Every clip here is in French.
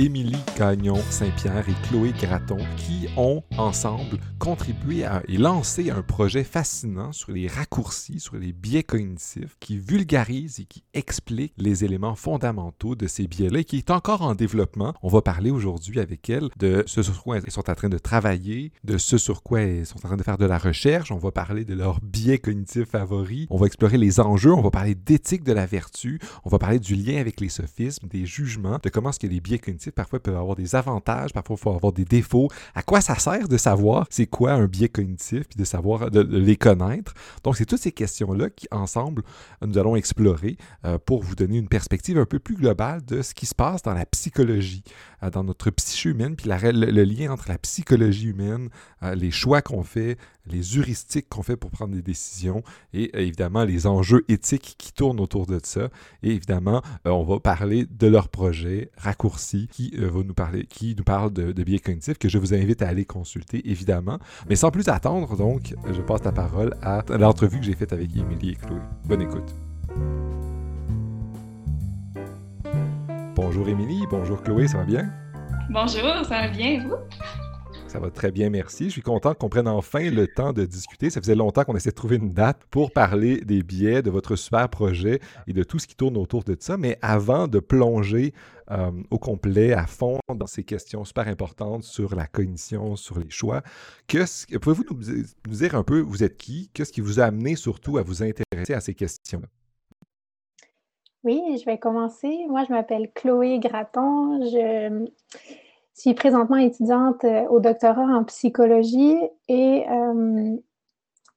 Émilie Gagnon-Saint-Pierre et Chloé Graton qui ont ensemble contribué à, et lancé un projet fascinant sur les raccourcis, sur les biais cognitifs qui vulgarise et qui explique les éléments fondamentaux de ces biais-là et qui est encore en développement. On va parler aujourd'hui avec elles de ce sur quoi elles sont en train de travailler, de ce sur quoi elles sont en train de faire de la recherche. On va parler de leurs biais cognitifs favoris. On va explorer les enjeux. On va parler d'éthique de la vertu. On va parler du lien avec les sophismes, des jugements, de comment est-ce que les biais cognitifs parfois peuvent avoir des avantages, parfois il faut avoir des défauts. À quoi ça sert de savoir c'est quoi un biais cognitif, puis de savoir, de, les connaître? Donc, c'est toutes ces questions-là qui, ensemble, nous allons explorer euh, pour vous donner une perspective un peu plus globale de ce qui se passe dans la psychologie, euh, dans notre psyché humaine, puis le, lien entre la psychologie humaine, euh, les choix qu'on fait, les heuristiques qu'on fait pour prendre des décisions et évidemment les enjeux éthiques qui tournent autour de ça. Et évidemment, on va parler de leur projet raccourci va nous parler, qui nous parle de, de biais cognitifs que je vous invite à aller consulter évidemment. Mais sans plus attendre, donc, je passe la parole à l'entrevue que j'ai faite avec Émilie et Chloé. Bonne écoute. Bonjour Émilie, bonjour Chloé, ça va bien? Bonjour, ça va bien, vous? Ça va très bien, merci. Je suis content qu'on prenne enfin le temps de discuter. Ça faisait longtemps qu'on essayait de trouver une date pour parler des biais, de votre super projet et de tout ce qui tourne autour de ça. Mais avant de plonger euh, au complet, à fond, dans ces questions super importantes sur la cognition, sur les choix, pouvez-vous nous, nous dire un peu, vous êtes qui? Qu'est-ce qui vous a amené surtout à vous intéresser à ces questions-là? Oui, je vais commencer. Moi, je m'appelle Chloé Graton. Je je suis présentement étudiante euh, au doctorat en psychologie et euh,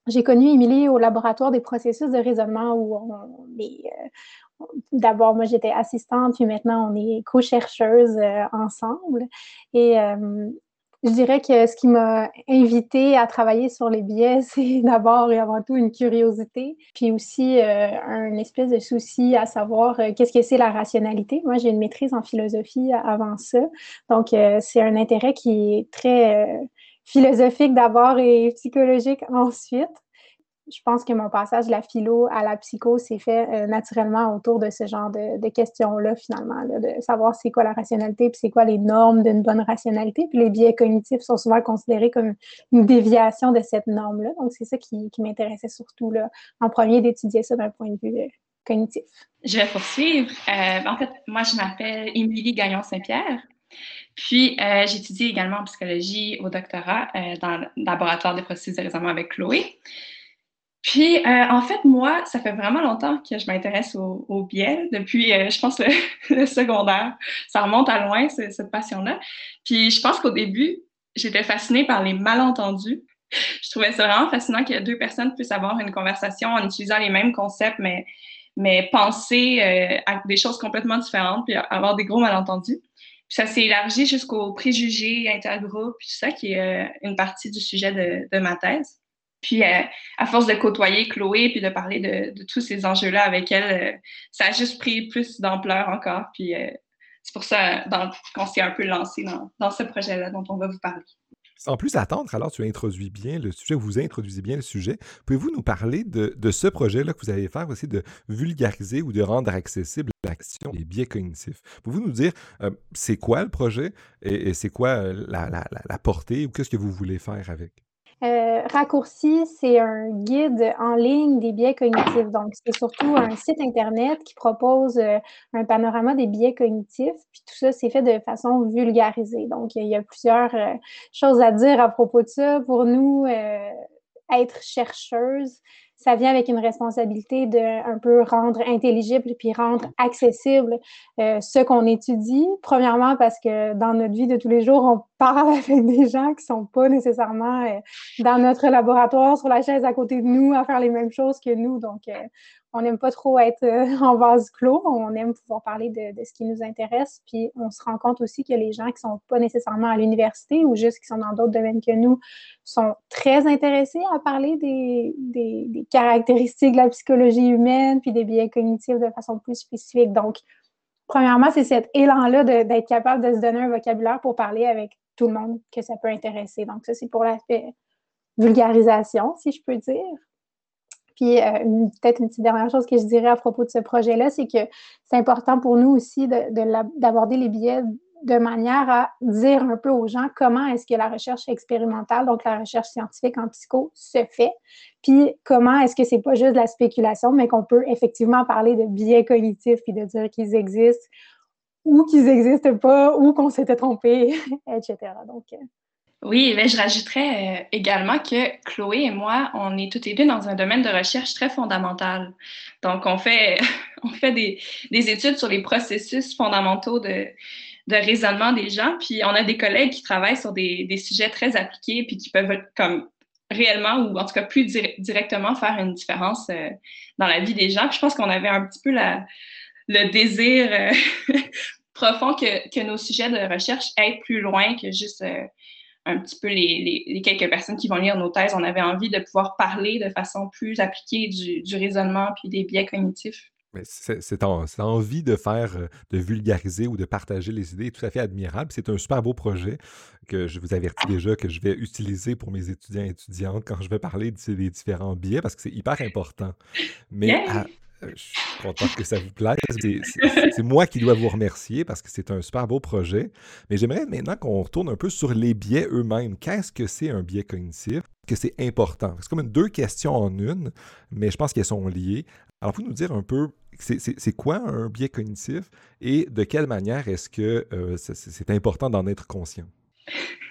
j'ai connu Émilie au laboratoire des processus de raisonnement où on est. Euh, d'abord, moi, j'étais assistante, puis maintenant, on est co-chercheuse ensemble. Et je dirais que ce qui m'a invité à travailler sur les biais, c'est d'abord et avant tout une curiosité, puis aussi euh, un espèce de souci à savoir euh, qu'est-ce que c'est la rationalité. Moi, j'ai une maîtrise en philosophie avant ça, donc euh, c'est un intérêt qui est très philosophique d'abord et psychologique ensuite je pense que mon passage de la philo à la psycho s'est fait euh, naturellement autour de ce genre de, questions-là, finalement, de savoir c'est quoi la rationalité, puis c'est quoi les normes d'une bonne rationalité. Puis les biais cognitifs sont souvent considérés comme une déviation de cette norme-là. Donc, c'est ça qui, m'intéressait surtout, là, en premier, d'étudier ça d'un point de vue euh, cognitif. Je vais poursuivre. Euh, en fait, moi, je m'appelle Émilie Gagnon-Saint-Pierre. Puis, j'étudie également en psychologie au doctorat dans le laboratoire de processus de raisonnement avec Chloé. Puis, euh, en fait, moi, ça fait vraiment longtemps que je m'intéresse au, au, depuis, euh, je pense, le, secondaire. Ça remonte à loin, cette passion-là. Puis, je pense qu'au début, j'étais fascinée par les malentendus. Je trouvais ça vraiment fascinant que deux personnes puissent avoir une conversation en utilisant les mêmes concepts, mais, mais penser euh, à des choses complètement différentes, puis avoir des gros malentendus. Puis ça s'est élargi jusqu'aux préjugés intergroupes, puis tout ça, qui est une partie du sujet de, de ma thèse. Puis, euh, à force de côtoyer Chloé puis de parler de, tous ces enjeux-là avec elle, euh, ça a juste pris plus d'ampleur encore. Puis, euh, c'est pour ça qu'on s'est un peu lancé dans, ce projet-là dont on va vous parler. Sans plus attendre, alors tu introduis bien le sujet, vous introduisez bien le sujet. Pouvez-vous nous parler de, ce projet-là que vous allez faire? Aussi de vulgariser ou de rendre accessible l'action des biais cognitifs? Pouvez-vous nous dire c'est quoi le projet et, c'est quoi la portée ou qu'est-ce que vous voulez faire avec? Euh, raccourci, c'est un guide en ligne des biais cognitifs. Donc, c'est surtout un site Internet qui propose euh, un panorama des biais cognitifs. Puis tout ça, c'est fait de façon vulgarisée. Donc, il y a plusieurs euh, choses à dire à propos de ça. Pour nous, être chercheuse, ça vient avec une responsabilité de un peu rendre intelligible puis rendre accessible euh, ce qu'on étudie. Premièrement, parce que dans notre vie de tous les jours, on parle avec des gens qui sont pas nécessairement euh, dans notre laboratoire, sur la chaise à côté de nous, à faire les mêmes choses que nous. Donc, euh, on n'aime pas trop être euh, en vase clos. On aime pouvoir parler de, ce qui nous intéresse. Puis on se rend compte aussi que les gens qui ne sont pas nécessairement à l'université ou juste qui sont dans d'autres domaines que nous sont très intéressés à parler des, caractéristiques de la psychologie humaine puis des biais cognitifs de façon plus spécifique. Donc, premièrement, c'est cet élan-là d'être capable de se donner un vocabulaire pour parler avec tout le monde que ça peut intéresser. Donc, ça, c'est pour l'aspect vulgarisation, si je peux dire. Puis euh, peut-être une petite dernière chose que je dirais à propos de ce projet-là, c'est que c'est important pour nous aussi d'aborder les billets de manière à dire un peu aux gens comment est-ce que la recherche expérimentale, donc la recherche scientifique en psycho, se fait, puis comment est-ce que c'est pas juste de la spéculation, mais qu'on peut effectivement parler de biais cognitifs, puis de dire qu'ils existent, ou qu'ils n'existent pas, ou qu'on s'était trompé, etc. Donc, euh, oui, mais je rajouterais euh, également que Chloé et moi, on est toutes les deux dans un domaine de recherche très fondamental. Donc, on fait, on fait des, des études sur les processus fondamentaux de, raisonnement des gens. Puis on a des collègues qui travaillent sur des, sujets très appliqués puis qui peuvent comme réellement ou en tout cas plus directement faire une différence euh, dans la vie des gens. Puis je pense qu'on avait un petit peu le désir euh, profond que, que, nos sujets de recherche aillent plus loin que juste un petit peu les, les, quelques personnes qui vont lire nos thèses. On avait envie de pouvoir parler de façon plus appliquée du, du raisonnement puis des biais cognitifs c'est envie de faire, euh, de vulgariser ou de partager les idées tout à fait admirable. C'est un super beau projet que je vous avertis déjà que je vais utiliser pour mes étudiants et étudiantes quand je vais parler des différents biais parce que c'est hyper important. Mais je suis content que ça vous plaise. C'est moi qui dois vous remercier parce que c'est un super beau projet. Mais j'aimerais maintenant qu'on retourne un peu sur les biais eux-mêmes. Qu'est-ce que c'est un biais cognitif? que c'est important? C'est comme deux questions en une, mais je pense qu'elles sont liées. Alors, vous nous dire un peu c'est quoi un biais cognitif et de quelle manière est-ce que euh, c'est important d'en être conscient?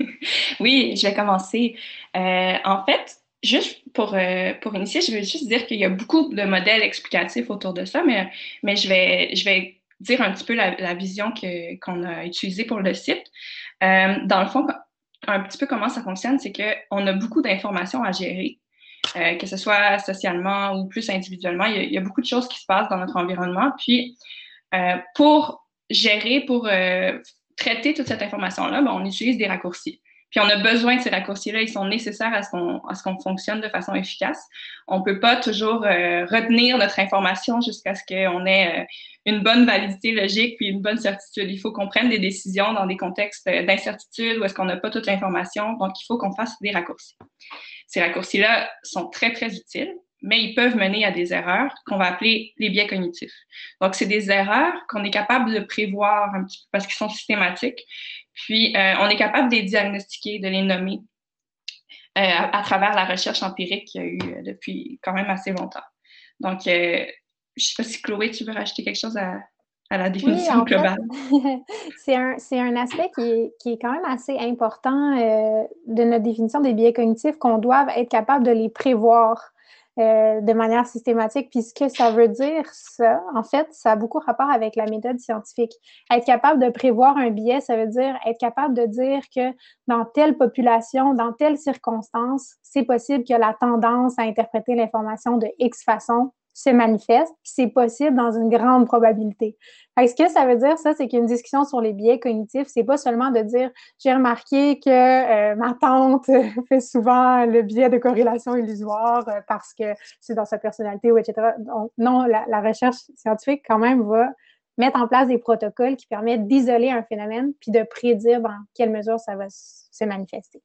oui, je vais commencer. Euh, en fait, juste pour, euh, pour initier, je veux juste dire qu'il y a beaucoup de modèles explicatifs autour de ça, mais, mais je, vais, je vais dire un petit peu la, vision qu'on a utilisée pour le site. dans le fond, un petit peu comment ça fonctionne, c'est qu'on a beaucoup d'informations à gérer. Euh, que ce soit socialement ou plus individuellement. Il y, a, beaucoup de choses qui se passent dans notre environnement. Puis, euh, pour gérer, pour euh, traiter toute cette information-là, ben, on utilise des raccourcis. Puis on a besoin de ces raccourcis-là, ils sont nécessaires à ce qu'on fonctionne de façon efficace. On ne peut pas toujours retenir notre information jusqu'à ce qu'on ait une bonne validité logique puis une bonne certitude. Il faut qu'on prenne des décisions dans des contextes d'incertitude où est-ce qu'on n'a pas toute l'information. Donc, il faut qu'on fasse des raccourcis. Ces raccourcis-là sont très, très utiles, mais ils peuvent mener à des erreurs qu'on va appeler les biais cognitifs. Donc, c'est des erreurs qu'on est capable de prévoir un petit peu parce qu'ils sont systématiques. Puis, euh, on est capable de les diagnostiquer, de les nommer euh, à, travers la recherche empirique qu'il y a eu euh, depuis quand même assez longtemps. Donc, je ne sais pas si Chloé, tu veux rajouter quelque chose à, à la définition globale. c'est un, un, aspect qui est, qui est, quand même assez important de notre définition des biais cognitifs, qu'on doit être capable de les prévoir. Euh, de manière systématique. Puis ce que ça veut dire, ça, en fait, ça a beaucoup rapport avec la méthode scientifique. Être capable de prévoir un biais, ça veut dire être capable de dire que dans telle population, dans telle circonstance, c'est possible que la tendance à interpréter l'information de X façon se manifeste, c'est possible dans une grande probabilité. ce que ça veut dire, ça, c'est qu'une discussion sur les biais cognitifs, c'est pas seulement de dire j'ai remarqué que euh, ma tante fait souvent le biais de corrélation illusoire euh, parce que c'est dans sa personnalité ou etc. Non, la, la, recherche scientifique, quand même, va mettre en place des protocoles qui permettent d'isoler un phénomène puis de prédire dans quelle mesure ça va se manifester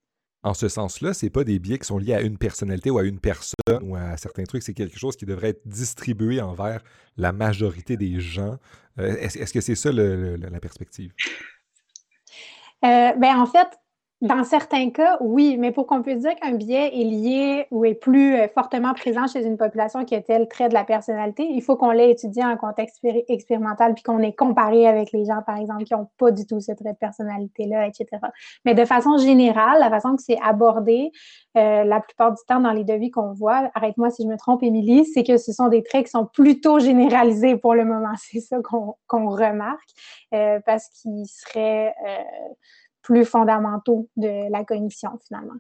en ce sens-là, c'est pas des biais qui sont liés à une personnalité ou à une personne ou à certains trucs, c'est quelque chose qui devrait être distribué envers la majorité des gens. Euh, est-ce, que c'est ça la perspective? Euh, ben en fait, dans certains cas, oui, mais pour qu'on puisse dire qu'un biais est lié ou est plus euh, fortement présent chez une population qui a tel trait de la personnalité, il faut qu'on l'ait étudié en contexte expérimental puis qu'on ait comparé avec les gens, par exemple, qui n'ont pas du tout ce trait de personnalité-là, etc. Mais de façon générale, la façon que c'est abordé, euh, la plupart du temps dans les devis qu'on voit, arrête-moi si je me trompe, Émilie, c'est que ce sont des traits qui sont plutôt généralisés pour le moment. C'est ça qu'on remarque euh, parce qu'ils seraient plus fondamentaux de la cognition finalement.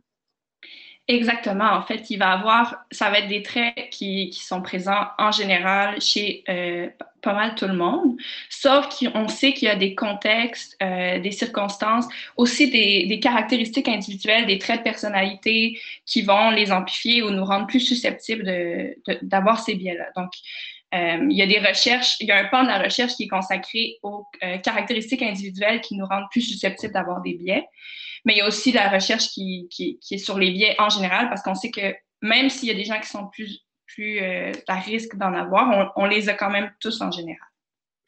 Exactement. En fait, il va avoir, ça va être des traits qui, qui sont présents en général chez euh, pas mal tout le monde, sauf qu'on sait qu'il y a des contextes, euh, des circonstances, aussi des, des, caractéristiques individuelles, des traits de personnalité qui vont les amplifier ou nous rendre plus susceptibles d'avoir de, ces biais-là. Donc, il y a des recherches, il y a un pan de la recherche qui est consacré aux euh, caractéristiques individuelles qui nous rendent plus susceptibles d'avoir des biais. Mais il y a aussi la recherche qui, est sur les biais en général parce qu'on sait que même s'il y a des gens qui sont plus, euh, à risque d'en avoir, on, les a quand même tous en général.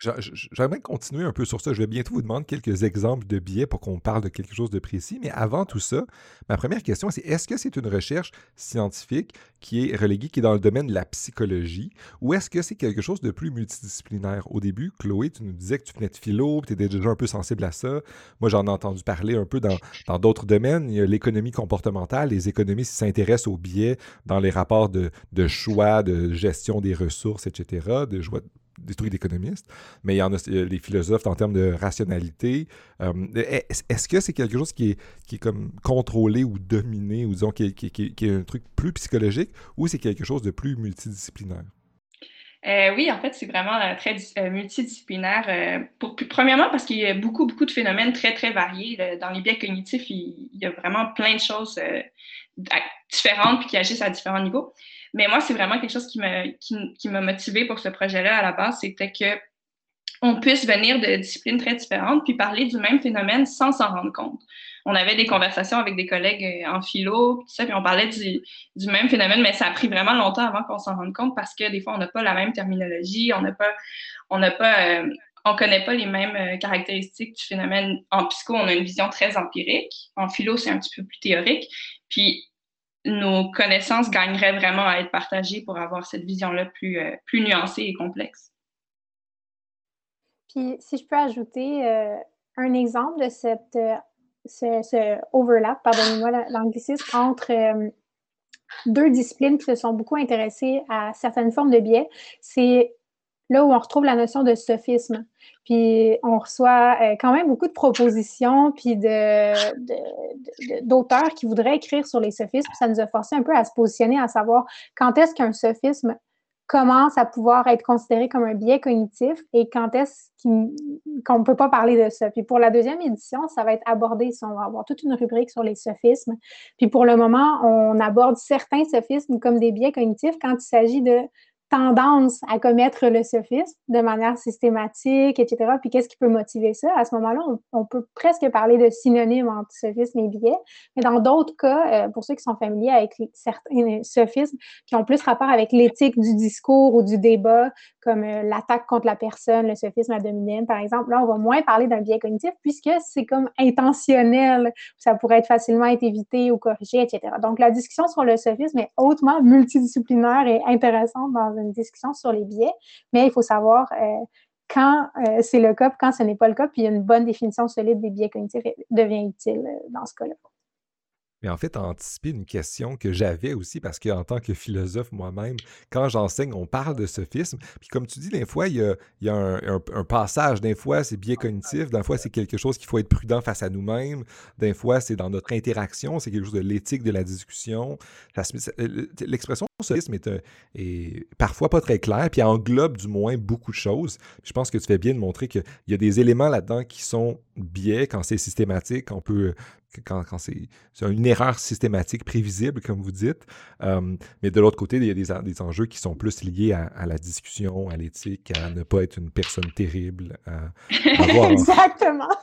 J'aimerais continuer un peu sur ça. Je vais bientôt vous demander quelques exemples de biais pour qu'on parle de quelque chose de précis. Mais avant tout ça, ma première question, c'est est-ce que c'est une recherche scientifique qui est reléguée, qui est dans le domaine de la psychologie, ou est-ce que c'est quelque chose de plus multidisciplinaire? Au début, Chloé, tu nous disais que tu venais de philo, tu étais déjà un peu sensible à ça. Moi, j'en ai entendu parler un peu dans d'autres domaines. Il y a l'économie comportementale. Les économistes s'intéressent aux biais dans les rapports de, de choix, de gestion des ressources, etc., de choix des trucs d'économistes, mais il y en a les philosophes en termes de rationalité. Euh, est-ce que c'est quelque chose qui est, qui est comme contrôlé ou dominé, ou disons qui est, qui, un truc plus psychologique, ou c'est quelque chose de plus multidisciplinaire? Euh, oui, en fait, c'est vraiment euh, très multidisciplinaire. pour, premièrement, parce qu'il y a beaucoup, beaucoup de phénomènes très, très variés. Dans les biais cognitifs, il, y a vraiment plein de choses différentes puis qui agissent à différents niveaux. Mais moi, c'est vraiment quelque chose qui m'a qui, m'a motivé pour ce projet-là à la base, c'était que on puisse venir de disciplines très différentes puis parler du même phénomène sans s'en rendre compte. On avait des conversations avec des collègues euh, en philo, tout ça, puis on parlait du, du même phénomène, mais ça a pris vraiment longtemps avant qu'on s'en rende compte parce que des fois, on n'a pas la même terminologie, on n'a pas, on n'a pas, euh, on connaît pas les mêmes euh, caractéristiques du phénomène. En psycho, on a une vision très empirique. En philo, c'est un petit peu plus théorique. Puis nos connaissances gagneraient vraiment à être partagées pour avoir cette vision-là plus, euh, plus nuancée et complexe. Puis, si je peux ajouter euh, un exemple de cette, euh, ce, overlap, pardonnez-moi l'anglicisme, entre deux disciplines qui se sont beaucoup intéressées à certaines formes de biais, c'est là où on retrouve la notion de sophisme. Puis on reçoit euh, quand même beaucoup de propositions, puis d'auteurs de, qui voudraient écrire sur les sophismes. Ça nous a forcé un peu à se positionner, à savoir quand est-ce qu'un sophisme commence à pouvoir être considéré comme un biais cognitif et quand est-ce qu'on ne peut pas parler de ça. Puis pour la deuxième édition, ça va être abordé. On va avoir toute une rubrique sur les sophismes. Puis pour le moment, on aborde certains sophismes comme des biais cognitifs quand il s'agit de tendance à commettre le sophisme de manière systématique, etc. Puis qu'est-ce qui peut motiver ça? À ce moment-là, on, peut presque parler de synonyme entre sophisme et biais. Mais dans d'autres cas, euh, pour ceux qui sont familiers avec certains sophismes qui ont plus rapport avec l'éthique du discours ou du débat, comme euh, l'attaque contre la personne, le sophisme ad hominem, par exemple, là, on va moins parler d'un biais cognitif puisque c'est comme intentionnel. Ça pourrait être facilement être évité ou corrigé, etc. Donc, la discussion sur le sophisme est hautement multidisciplinaire et intéressante dans une discussion sur les biais, mais il faut savoir euh, quand euh, c'est le cas, quand ce n'est pas le cas, puis une bonne définition solide des biais cognitifs devient utile euh, dans ce cas-là. Mais en fait, anticiper une question que j'avais aussi, parce qu'en tant que philosophe moi-même, quand j'enseigne, on parle de sophisme. Puis comme tu dis, des fois, il y a, un, passage. Des fois, c'est biais cognitif. Des fois, c'est quelque chose qu'il faut être prudent face à nous-mêmes. Des fois, c'est dans notre interaction. C'est quelque chose de l'éthique de la discussion. L'expression sophisme est, parfois pas très claire, puis englobe du moins beaucoup de choses. Je pense que tu fais bien de montrer qu'il y a des éléments là-dedans qui sont biais quand c'est systématique. On peut quand, c'est une erreur systématique, prévisible, comme vous dites. Euh, mais de l'autre côté, il y a des, des, enjeux qui sont plus liés à, la discussion, à l'éthique, à ne pas être une personne terrible. Exactement.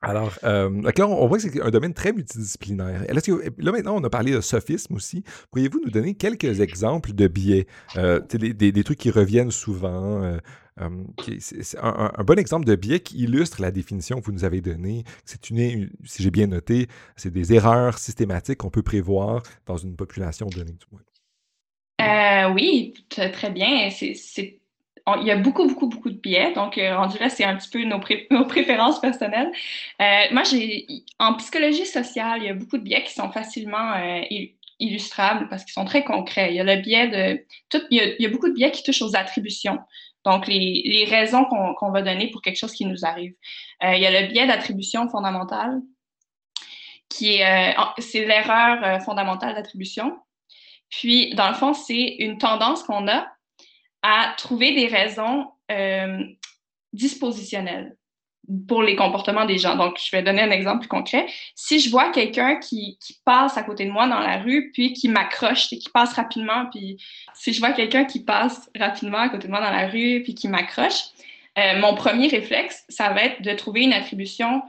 Alors, euh, là, on voit que c'est un domaine très multidisciplinaire. Là, maintenant, on a parlé de sophisme aussi. Pourriez-vous nous donner quelques exemples de biais, euh, des, des, trucs qui reviennent souvent, euh, c'est un, bon exemple de biais qui illustre la définition que vous nous avez donnée. C'est une, si j'ai bien noté, c'est des erreurs systématiques qu'on peut prévoir dans une population donnée. Euh, oui, très bien. il y a beaucoup, beaucoup, beaucoup de biais. Donc, euh, rendu là, c'est un petit peu nos, préférences personnelles. Euh, moi, j'ai en psychologie sociale, il y a beaucoup de biais qui sont facilement illustrables parce qu'ils sont très concrets. Il y a le biais de. Tout, il y a beaucoup de biais qui touchent aux attributions. Donc, les, raisons qu'on va donner pour quelque chose qui nous arrive. Euh, il y a le biais d'attribution fondamentale, qui est, euh, c'est l'erreur euh, fondamentale d'attribution. Puis, dans le fond, c'est une tendance qu'on a à trouver des raisons dispositionnelles pour les comportements des gens. Donc, je vais donner un exemple concret. Si je vois quelqu'un qui, passe à côté de moi dans la rue, puis qui m'accroche qui passe rapidement, puis si je vois quelqu'un qui passe rapidement à côté de moi dans la rue, puis qui m'accroche, euh, mon premier réflexe, ça va être de trouver une attribution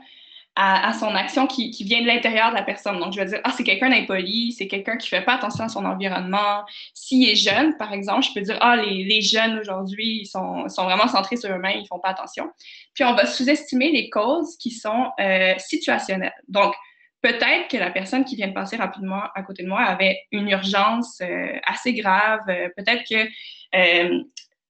à, son action qui, vient de l'intérieur de la personne. Donc, je vais dire, ah, c'est quelqu'un d'impoli, c'est quelqu'un qui fait pas attention à son environnement. S'il est jeune, par exemple, je peux dire, ah, les, les jeunes aujourd'hui, ils sont, sont, vraiment centrés sur eux-mêmes, ils font pas attention. Puis, on va sous-estimer les causes qui sont euh, situationnelles. Donc, peut-être que la personne qui vient de passer rapidement à côté de moi avait une urgence euh, assez grave. Euh, peut-être que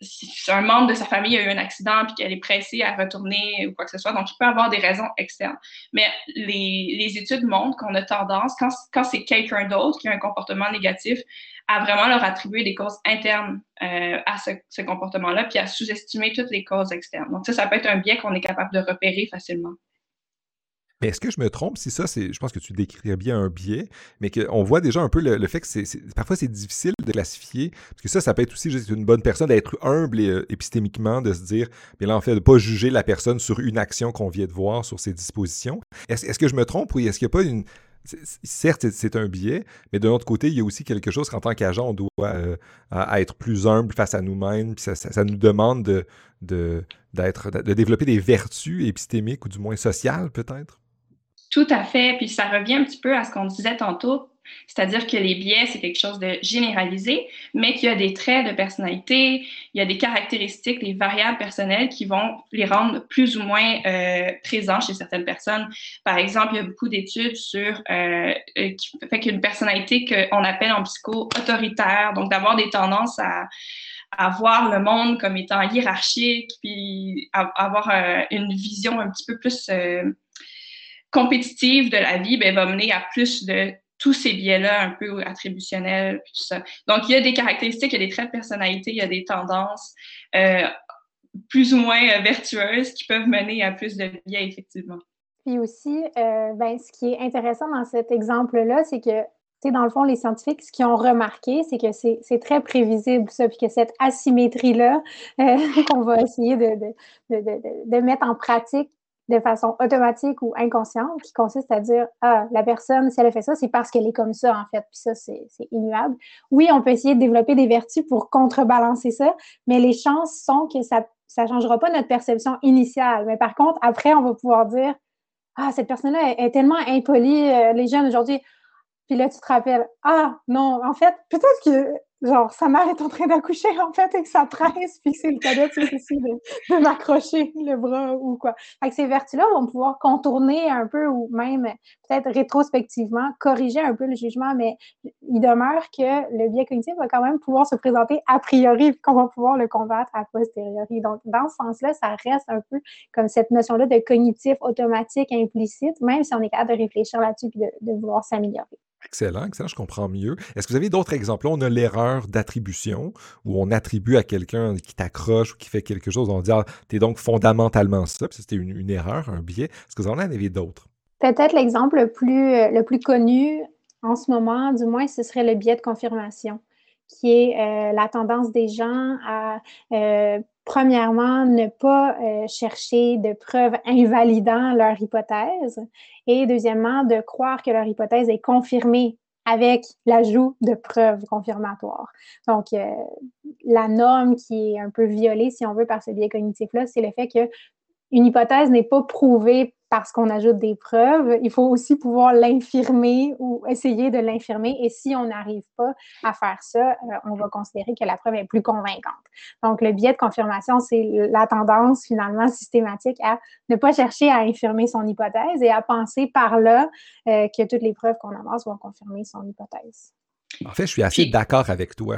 si un membre de sa famille a eu un accident puis qu'elle est pressée à retourner ou quoi que ce soit. Donc, il peut avoir des raisons externes. Mais les, les études montrent qu'on a tendance, quand, quand c'est quelqu'un d'autre qui a un comportement négatif, à vraiment leur attribuer des causes internes euh, à ce, ce comportement-là, puis à sous-estimer toutes les causes externes. Donc, ça, ça peut être un biais qu'on est capable de repérer facilement. Mais est-ce que je me trompe? Si ça, c'est, je pense que tu décrirais bien un biais, mais qu'on voit déjà un peu le, fait que c'est, parfois c'est difficile de classifier, parce que ça, ça peut être aussi juste une bonne personne d'être humble euh, épistémiquement, de se dire, bien là, en fait, de ne pas juger la personne sur une action qu'on vient de voir, sur ses dispositions. Est-ce, que je me trompe ou est-ce qu'il n'y a pas une. Certes, c'est un biais, mais de l'autre côté, il y a aussi quelque chose qu'en tant qu'agent, on doit euh, être plus humble face à nous-mêmes, puis ça, nous demande de, de, de développer des vertus épistémiques ou du moins sociales, peut-être? Tout à fait. Puis ça revient un petit peu à ce qu'on disait tantôt, c'est-à-dire que les biais, c'est quelque chose de généralisé, mais qu'il y a des traits de personnalité, il y a des caractéristiques, des variables personnelles qui vont les rendre plus ou moins euh, présents chez certaines personnes. Par exemple, il y a beaucoup d'études sur euh, euh fait qu'une personnalité qu'on appelle en psycho autoritaire, donc d'avoir des tendances à à voir le monde comme étant hiérarchique, puis avoir euh, une vision un petit peu plus compétitive de la vie ben, va mener à plus de tous ces biais-là un peu attributionnels, tout ça. Donc, il y a des caractéristiques, il y a des traits de personnalité, il y a des tendances euh, plus ou moins euh, vertueuses qui peuvent mener à plus de biais, effectivement. Puis aussi, euh, ben, ce qui est intéressant dans cet exemple-là, c'est que sais, dans le fond, les scientifiques, ce qu'ils ont remarqué, c'est que c'est très prévisible, ça, puis que cette asymétrie-là, qu'on va essayer de, de, de, de, mettre en pratique, de façon automatique ou inconsciente, qui consiste à dire Ah, la personne, si elle a fait ça, c'est parce qu'elle est comme ça, en fait. Puis ça, c'est immuable. Oui, on peut essayer de développer des vertus pour contrebalancer ça, mais les chances sont que ça ne changera pas notre perception initiale. Mais par contre, après, on va pouvoir dire Ah, cette personne-là est, tellement impolie, euh, les jeunes aujourd'hui. Puis là, tu te rappelles, ah non, en fait, peut-être que genre, sa mère est en train d'accoucher, en fait, et que ça presse, puis c'est le cadet aussi de, de m'accrocher le bras ou quoi. Fait que ces vertus-là vont pouvoir contourner un peu ou même, peut-être rétrospectivement, corriger un peu le jugement, mais il demeure que le biais cognitif va quand même pouvoir se présenter a priori, qu'on va pouvoir le combattre a posteriori. Donc, dans ce sens-là, ça reste un peu comme cette notion-là de cognitif automatique implicite, même si on est capable de réfléchir là-dessus de, de vouloir s'améliorer. Excellent, excellent, je comprends mieux. Est-ce que vous avez d'autres exemples? on a l'erreur d'attribution, où on attribue à quelqu'un qui t'accroche ou qui fait quelque chose, on dit Ah, t'es donc fondamentalement ça, puis c'était une, erreur, un biais. Est-ce que vous en avez d'autres? Peut-être l'exemple le plus, euh, le plus connu en ce moment, du moins, ce serait le biais de confirmation, qui est euh, la tendance des gens à euh, premièrement, ne pas euh, chercher de preuves invalidant leur hypothèse et deuxièmement, de croire que leur hypothèse est confirmée avec l'ajout de preuves confirmatoires. Donc, euh, la norme qui est un peu violée, si on veut, par ce biais cognitif-là, c'est le fait que une hypothèse n'est pas prouvée parce qu'on ajoute des preuves. Il faut aussi pouvoir l'infirmer ou essayer de l'infirmer. Et si on n'arrive pas à faire ça, euh, on va considérer que la preuve est plus convaincante. Donc, le biais de confirmation, c'est la tendance finalement systématique à ne pas chercher à infirmer son hypothèse et à penser par là euh, que toutes les preuves qu'on amasse vont confirmer son hypothèse. En fait, je suis assez d'accord avec toi.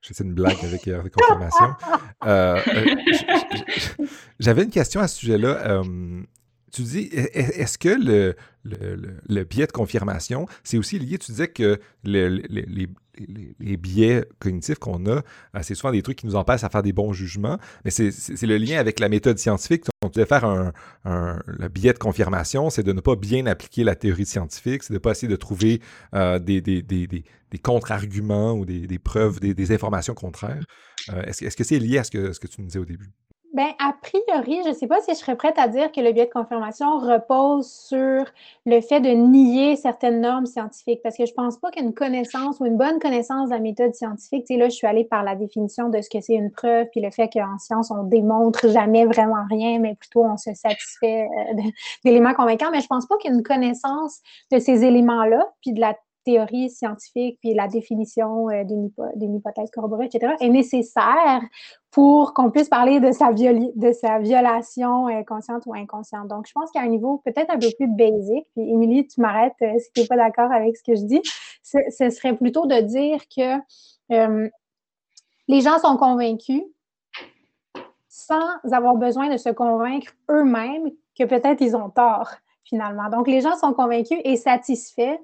C'est une blague avec euh, confirmation. J'avais une question à ce sujet-là. tu dis, est-ce que le, biais de confirmation, c'est aussi lié, tu disais que les, biais cognitifs qu'on a, euh, c'est souvent des trucs qui nous empêchent à faire des bons jugements, mais c'est le lien avec la méthode scientifique. On devait faire un, le biais de confirmation, c'est de ne pas bien appliquer la théorie scientifique, c'est de ne pas essayer de trouver euh, des, contre-arguments ou des, preuves, des, informations contraires. Euh, est-ce que c'est lié à ce que, ce que tu nous disais au début? Ben, a priori, je ne sais pas si je serais prête à dire que le biais de confirmation repose sur le fait de nier certaines normes scientifiques, parce que je ne pense pas qu'une connaissance ou une bonne connaissance de la méthode scientifique, tu sais, là, je suis allée par la définition de ce que c'est une preuve, puis le fait qu'en science, on démontre jamais vraiment rien, mais plutôt on se satisfait euh, d'éléments convaincants, mais je ne pense pas qu'une connaissance de ces éléments-là, puis de la théorie scientifique, puis la définition euh, d'une hypothèse corroborée, etc., est nécessaire pour qu'on puisse parler de sa, de sa violation euh, consciente ou inconsciente. Donc, je pense qu'à un niveau peut-être un peu plus basique, puis Émilie, tu m'arrêtes euh, si tu n'es pas d'accord avec ce que je dis, ce serait plutôt de dire que les gens sont convaincus sans avoir besoin de se convaincre eux-mêmes que peut-être ils ont tort, finalement. Donc, les gens sont convaincus et satisfaits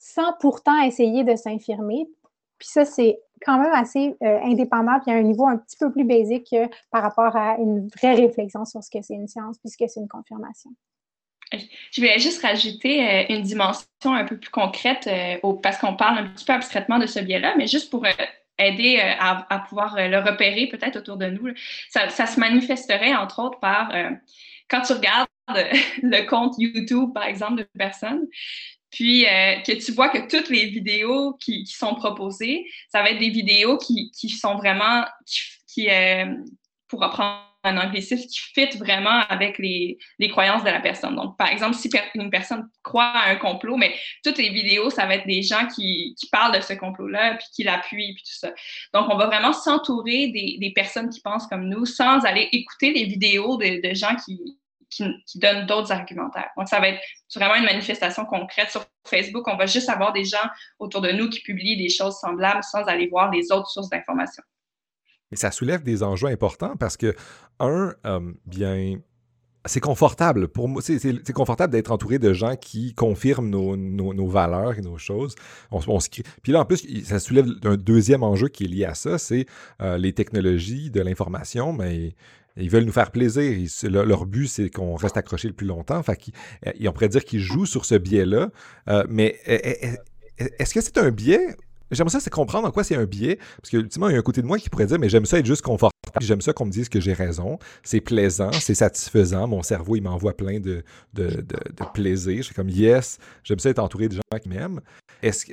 sans pourtant essayer de s'infirmer. Puis ça, c'est quand même assez euh, indépendant, puis à un niveau un petit peu plus basique que par rapport à une vraie réflexion sur ce que c'est une science, puisque c'est une confirmation. Je voulais juste rajouter euh, une dimension un peu plus concrète, euh, parce qu'on parle un petit peu abstraitement de ce biais-là, mais juste pour aider à, pouvoir le repérer peut-être autour de nous. Ça, ça, se manifesterait entre autres par quand tu regardes le compte YouTube, par exemple, de personnes, puis euh, que tu vois que toutes les vidéos qui, sont proposées, ça va être des vidéos qui, sont vraiment, qui, euh, pour apprendre un anglicisme, qui fit vraiment avec les, croyances de la personne. Donc, par exemple, si une personne croit à un complot, mais toutes les vidéos, ça va être des gens qui, parlent de ce complot-là, puis qui l'appuient, puis tout ça. Donc, on va vraiment s'entourer des, personnes qui pensent comme nous sans aller écouter les vidéos de gens qui, qui, donnent d'autres argumentaires. Donc, ça va être vraiment une manifestation concrète sur Facebook. On va juste avoir des gens autour de nous qui publient des choses semblables sans aller voir les autres sources d'informations. Et ça soulève des enjeux importants parce que, un, euh, bien, c'est confortable pour moi. C'est confortable d'être entouré de gens qui confirment nos, valeurs et nos choses. Puis là, en plus, ça soulève un deuxième enjeu qui est lié à ça, c'est euh, les technologies de l'information, mais ils veulent nous faire plaisir. leur but, c'est qu'on reste accroché le plus longtemps. Fait on pourrait dire qu'ils jouent sur ce biais-là. Euh, mais est-ce que c'est un biais? J'aimerais ça, c'est comprendre en quoi c'est un biais. Parce qu'ultimement, il y a un côté de moi qui pourrait dire, mais j'aime ça être juste confortable. J'aime ça qu'on me dise que j'ai raison. C'est plaisant, c'est satisfaisant. Mon cerveau, il m'envoie plein de, de, plaisir. Je suis comme, yes, j'aime ça être entouré de gens qui m'aiment. Est-ce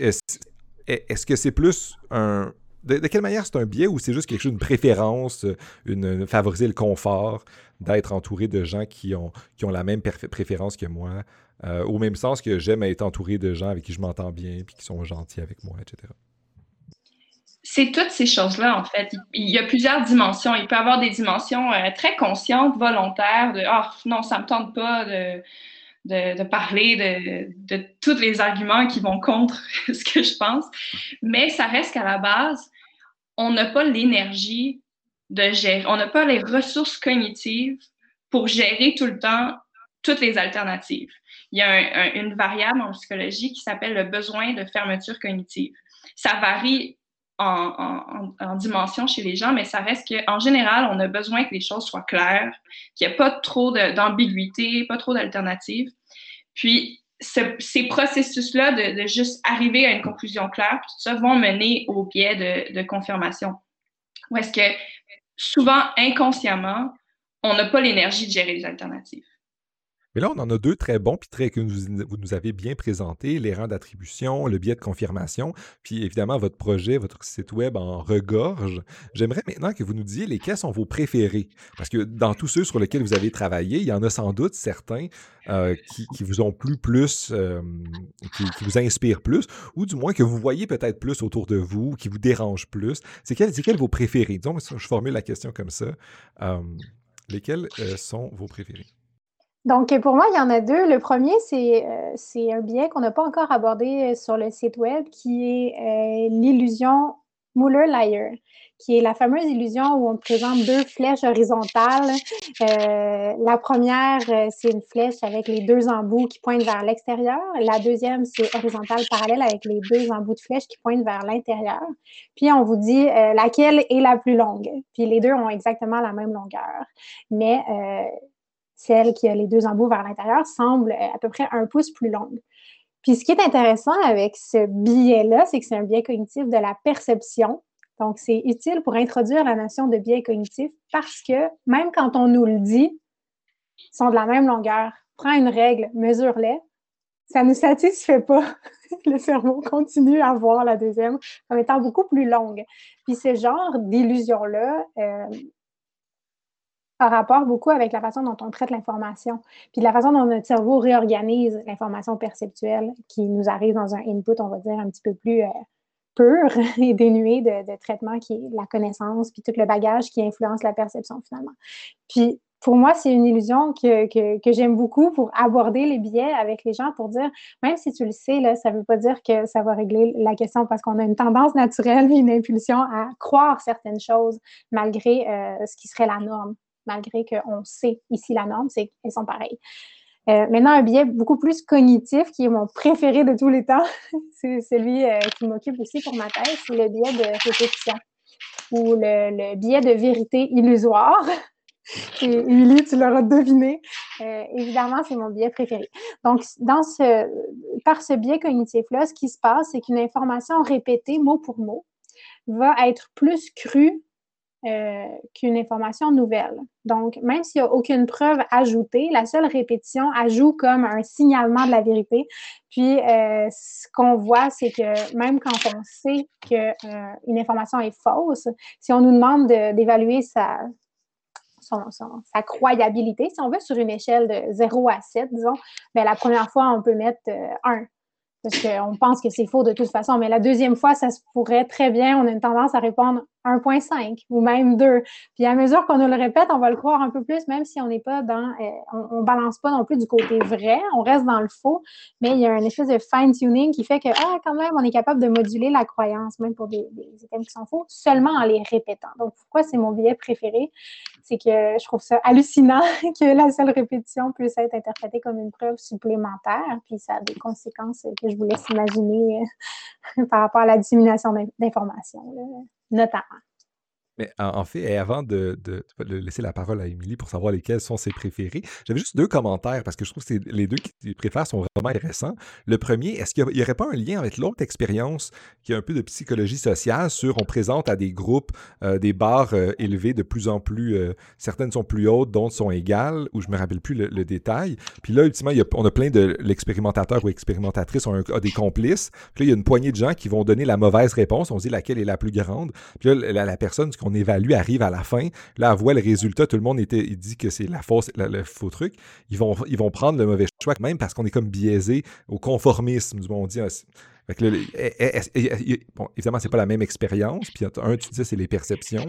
est, que c'est plus un, de, quelle manière c'est un biais ou c'est juste quelque chose, une préférence, une, favoriser le confort d'être entouré de gens qui ont, qui ont la même préférence que moi, euh, au même sens que j'aime être entouré de gens avec qui je m'entends bien puis qui sont gentils avec moi, etc. C'est toutes ces choses-là, en fait. Il y a plusieurs dimensions. Il peut y avoir des dimensions euh, très conscientes, volontaires, de Ah, non, ça ne me tente pas de, de, parler de, de, tous les arguments qui vont contre ce que je pense. Mais ça reste qu'à la base, on n'a pas l'énergie de gérer, on n'a pas les ressources cognitives pour gérer tout le temps toutes les alternatives. Il y a une variable en psychologie qui s'appelle le besoin de fermeture cognitive. Ça varie en, dimension chez les gens, mais ça reste qu'en général, on a besoin que les choses soient claires, qu'il n'y ait pas trop d'ambiguïté, pas trop d'alternatives. Puis, ces processus-là de, juste arriver à une conclusion claire, tout ça vont mener au biais de, confirmation. Ou est-ce que souvent, inconsciemment, on n'a pas l'énergie de gérer les alternatives. Mais là, on en a deux très bons, puis très que vous, nous avez bien présentés, les rangs d'attribution, le biais de confirmation, puis évidemment votre projet, votre site web en regorge. J'aimerais maintenant que vous nous disiez lesquels sont vos préférés. Parce que dans tous ceux sur lesquels vous avez travaillé, il y en a sans doute certains euh, qui, vous ont plu plus, euh, qui, vous inspirent plus, ou du moins que vous voyez peut-être plus autour de vous, qui vous dérangent plus. C'est quels, quels vos préférés? Disons, je formule la question comme ça. Euh, lesquels sont vos préférés? Donc, pour moi, il y en a deux. Le premier, c'est euh, un biais qu'on n'a pas encore abordé euh, sur le site web, qui est euh, l'illusion Muller-Lyer, qui est la fameuse illusion où on présente deux flèches horizontales. la première, c'est une flèche avec les deux embouts qui pointent vers l'extérieur. La deuxième, c'est horizontale parallèle avec les deux embouts de flèche qui pointent vers l'intérieur. Puis, on vous dit laquelle est la plus longue. Puis, les deux ont exactement la même longueur. Mais celle qui a les deux embouts vers l'intérieur, semble à peu près un pouce plus longue. Puis ce qui est intéressant avec ce biais-là, c'est que c'est un biais cognitif de la perception Donc, c'est utile pour introduire la notion de biais cognitif parce que même quand on nous le dit, ils sont de la même longueur. Prends une règle, mesure-les. Ça ne nous satisfait pas. le cerveau continue à voir la deuxième comme étant beaucoup plus longue. Puis ce genre d'illusion-là euh, a rapport beaucoup avec la façon dont on traite l'information, puis la façon dont notre cerveau réorganise l'information perceptuelle qui nous arrive dans un input, on va dire, un petit peu plus euh, pur et dénué de, traitement qui est la connaissance, puis tout le bagage qui influence la perception finalement. Puis pour moi, c'est une illusion que, que, j'aime beaucoup pour aborder les biais avec les gens, pour dire, même si tu le sais, là, ça ne veut pas dire que ça va régler la question parce qu'on a une tendance naturelle, une impulsion à croire certaines choses malgré euh, ce qui serait la norme, malgré qu'on sait ici la norme, c'est qu'elles sont pareilles. Euh, maintenant, un biais beaucoup plus cognitif, qui est mon préféré de tous les temps, c'est celui euh, qui m'occupe aussi pour ma thèse, c'est le biais de répétition ou le, biais de vérité illusoire. Et Émilie, tu l'auras deviné. Euh, évidemment, c'est mon biais préféré. Donc, dans ce, par ce biais cognitif-là, ce qui se passe, c'est qu'une information répétée mot pour mot va être plus crue euh, qu'une information nouvelle. Donc, même s'il n'y a aucune preuve ajoutée, la seule répétition ajoute comme un signalement de la vérité. Puis, euh, ce qu'on voit, c'est que même quand on sait qu'une information est fausse, si on nous demande d'évaluer sa, sa croyabilité, si on veut, sur une échelle de 0 à 7, disons, bien, la première fois, on peut mettre 1. Euh, parce qu'on pense que c'est faux de toute façon. Mais la deuxième fois, ça se pourrait très bien, on a une tendance à répondre 1.5 ou même 2. Puis à mesure qu'on nous le répète, on va le croire un peu plus, même si on n'est pas dans, euh, on, ne balance pas non plus du côté vrai, on reste dans le faux, mais il y a un espèce de fine-tuning qui fait que, ah, quand même, on est capable de moduler la croyance, même pour des, des items qui sont faux, seulement en les répétant. Donc, pourquoi c'est mon billet préféré? C'est que je trouve ça hallucinant que la seule répétition puisse être interprétée comme une preuve supplémentaire, puis ça a des conséquences que je vous laisse imaginer euh, par rapport à la dissémination d'informations notamment. Mais en, fait, avant de, laisser la parole à Émilie pour savoir lesquels sont ses préférés, j'avais juste deux commentaires parce que je trouve que les deux qui préfèrent sont vraiment intéressants. Le premier, est-ce qu'il n'y aurait pas un lien avec l'autre expérience qui est un peu de psychologie sociale sur on présente à des groupes euh, des barres euh, élevées de plus en plus, euh, certaines sont plus hautes, d'autres sont égales, ou je me rappelle plus le, détail. Puis là, ultimement, on a plein de l'expérimentateur ou expérimentatrice ont a des complices. Puis là, il y a une poignée de gens qui vont donner la mauvaise réponse. On se dit laquelle est la plus grande. Puis là, la, personne, on évalue arrive à la fin. Là, elle voit le résultat, tout le monde était, dit que c'est la fausse, le faux truc. Ils vont, ils vont prendre le mauvais choix, même parce qu'on est comme biaisé au conformisme. Du on dit, bon, évidemment, c'est pas la même expérience. Puis un, tu disais, c'est les perceptions.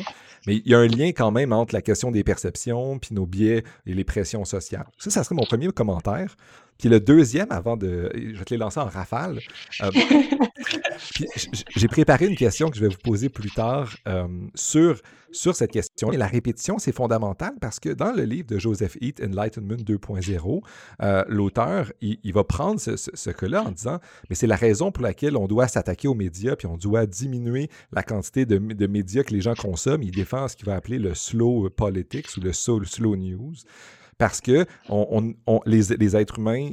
Mais il y a un lien quand même entre la question des perceptions, puis nos biais et les pressions sociales. Ça, ça serait mon premier commentaire. Puis le deuxième, avant de. Je vais te les lancer en rafale. Euh, j'ai préparé une question que je vais vous poser plus tard euh, sur, sur cette question. Et la répétition, c'est fondamental parce que dans le livre de Joseph Heath, Enlightenment 2.0, euh, l'auteur, il, va prendre ce, ce, cas-là en disant Mais c'est la raison pour laquelle on doit s'attaquer aux médias, puis on doit diminuer la quantité de, de médias que les gens consomment. Il défend ce qu'il va appeler le slow politics ou le slow news parce que les, êtres humains,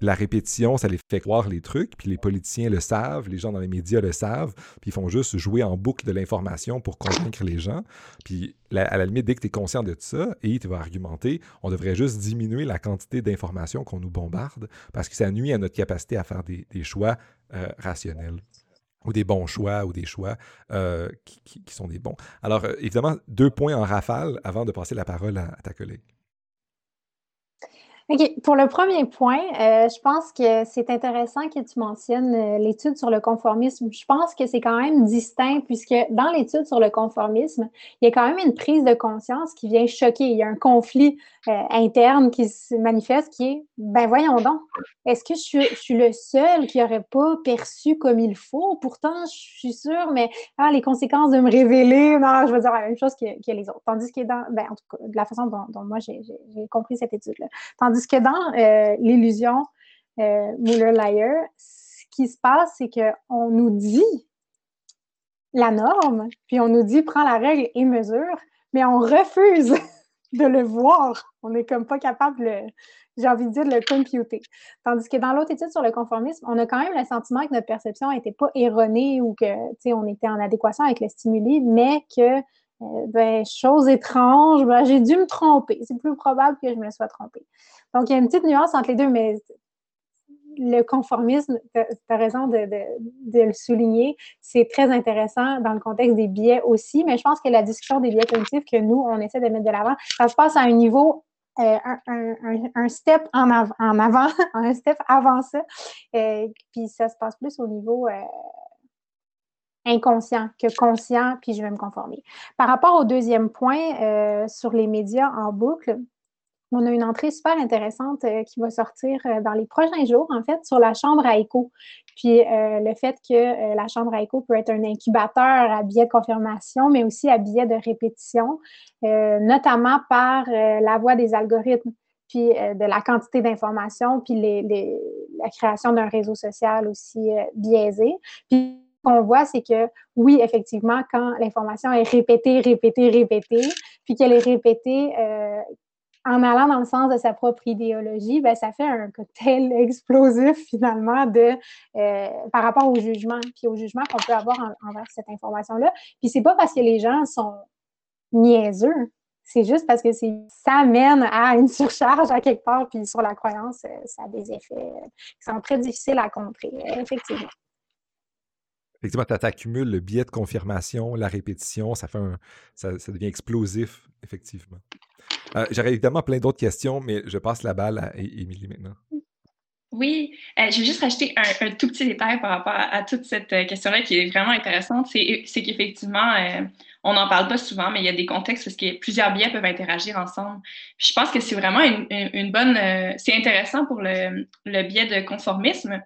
la répétition, ça les fait croire les trucs, puis les politiciens le savent, les gens dans les médias le savent, puis ils font juste jouer en boucle de l'information pour convaincre les gens. Puis à la limite, dès que tu es conscient de ça, et tu vas argumenter, on devrait juste diminuer la quantité d'informations qu'on nous bombarde, parce que ça nuit à notre capacité à faire des, choix euh, rationnels ou des bons choix ou des choix euh, qui, sont des bons. Alors, euh, évidemment, deux points en rafale avant de passer la parole à ta collègue. OK. Pour le premier point, euh, je pense que c'est intéressant que tu mentionnes euh, l'étude sur le conformisme. Je pense que c'est quand même distinct puisque dans l'étude sur le conformisme, il y a quand même une prise de conscience qui vient choquer. Il y a un conflit euh, interne qui se manifeste qui est, ben voyons donc, est-ce que je suis, le seul qui n'aurait pas perçu comme il faut? Pourtant, je suis sûre, mais ah, les conséquences de me révéler, je veux dire la même chose que, les autres. Tandis que dans, ben, en tout cas, de la façon dont, moi j'ai compris cette étude-là. Tandis que dans euh, l'illusion euh, Muller-Lyer, ce qui se passe, c'est qu'on nous dit la norme, puis on nous dit prends la règle et mesure, mais on refuse de le voir on n'est comme pas capable, j'ai envie de dire, de le computer. Tandis que dans l'autre étude sur le conformisme, on a quand même le sentiment que notre perception n'était pas erronée ou que, tu sais, on était en adéquation avec le stimuli, mais que, euh, ben, chose étrange, ben, j'ai dû me tromper. C'est plus probable que je me sois trompée. Donc, il y a une petite nuance entre les deux, mais le conformisme, tu as raison de, le souligner, c'est très intéressant dans le contexte des biais aussi, mais je pense que la discussion des biais cognitifs que nous, on essaie de mettre de l'avant, ça se passe à un niveau, euh, un, step en, avant, un step avant ça, euh, puis ça se passe plus au niveau... Euh, inconscient que conscient, puis je vais me conformer. Par rapport au deuxième point sur les médias en boucle, on a une entrée super intéressante euh, qui va sortir euh, dans les prochains jours, en fait, sur la chambre à écho. Puis euh, le fait que la chambre à écho peut être un incubateur à biais de confirmation, mais aussi à biais de répétition, notamment par la voie des algorithmes, puis de la quantité d'informations, puis la création d'un réseau social aussi biaisé. Puis qu'on voit, c'est que oui, effectivement, quand l'information est répétée, répétée, répétée, puis qu'elle est répétée en allant dans le sens de sa propre idéologie, ben, ça fait un cocktail explosif finalement euh, par rapport au jugement, puis au jugement qu'on peut avoir envers cette information-là. Puis c'est pas parce que les gens sont niaiseux, c'est juste parce que ça mène à une surcharge à quelque part, puis sur la croyance, euh, ça a des effets qui sont très difficiles à contrer, effectivement. Effectivement, tu accumules le biais de confirmation, la répétition, ça fait un, ça devient explosif, effectivement. Euh, j'aurais évidemment plein d'autres questions, mais je passe la balle à Émilie maintenant. Oui, euh, je vais juste rajouter un, tout petit détail par rapport à, toute cette euh, question-là qui est vraiment intéressante. C'est qu'effectivement, on n'en parle pas souvent, mais il y a des contextes parce que plusieurs biais peuvent interagir ensemble. je pense que c'est vraiment une, bonne. c'est intéressant pour le, biais de conformisme.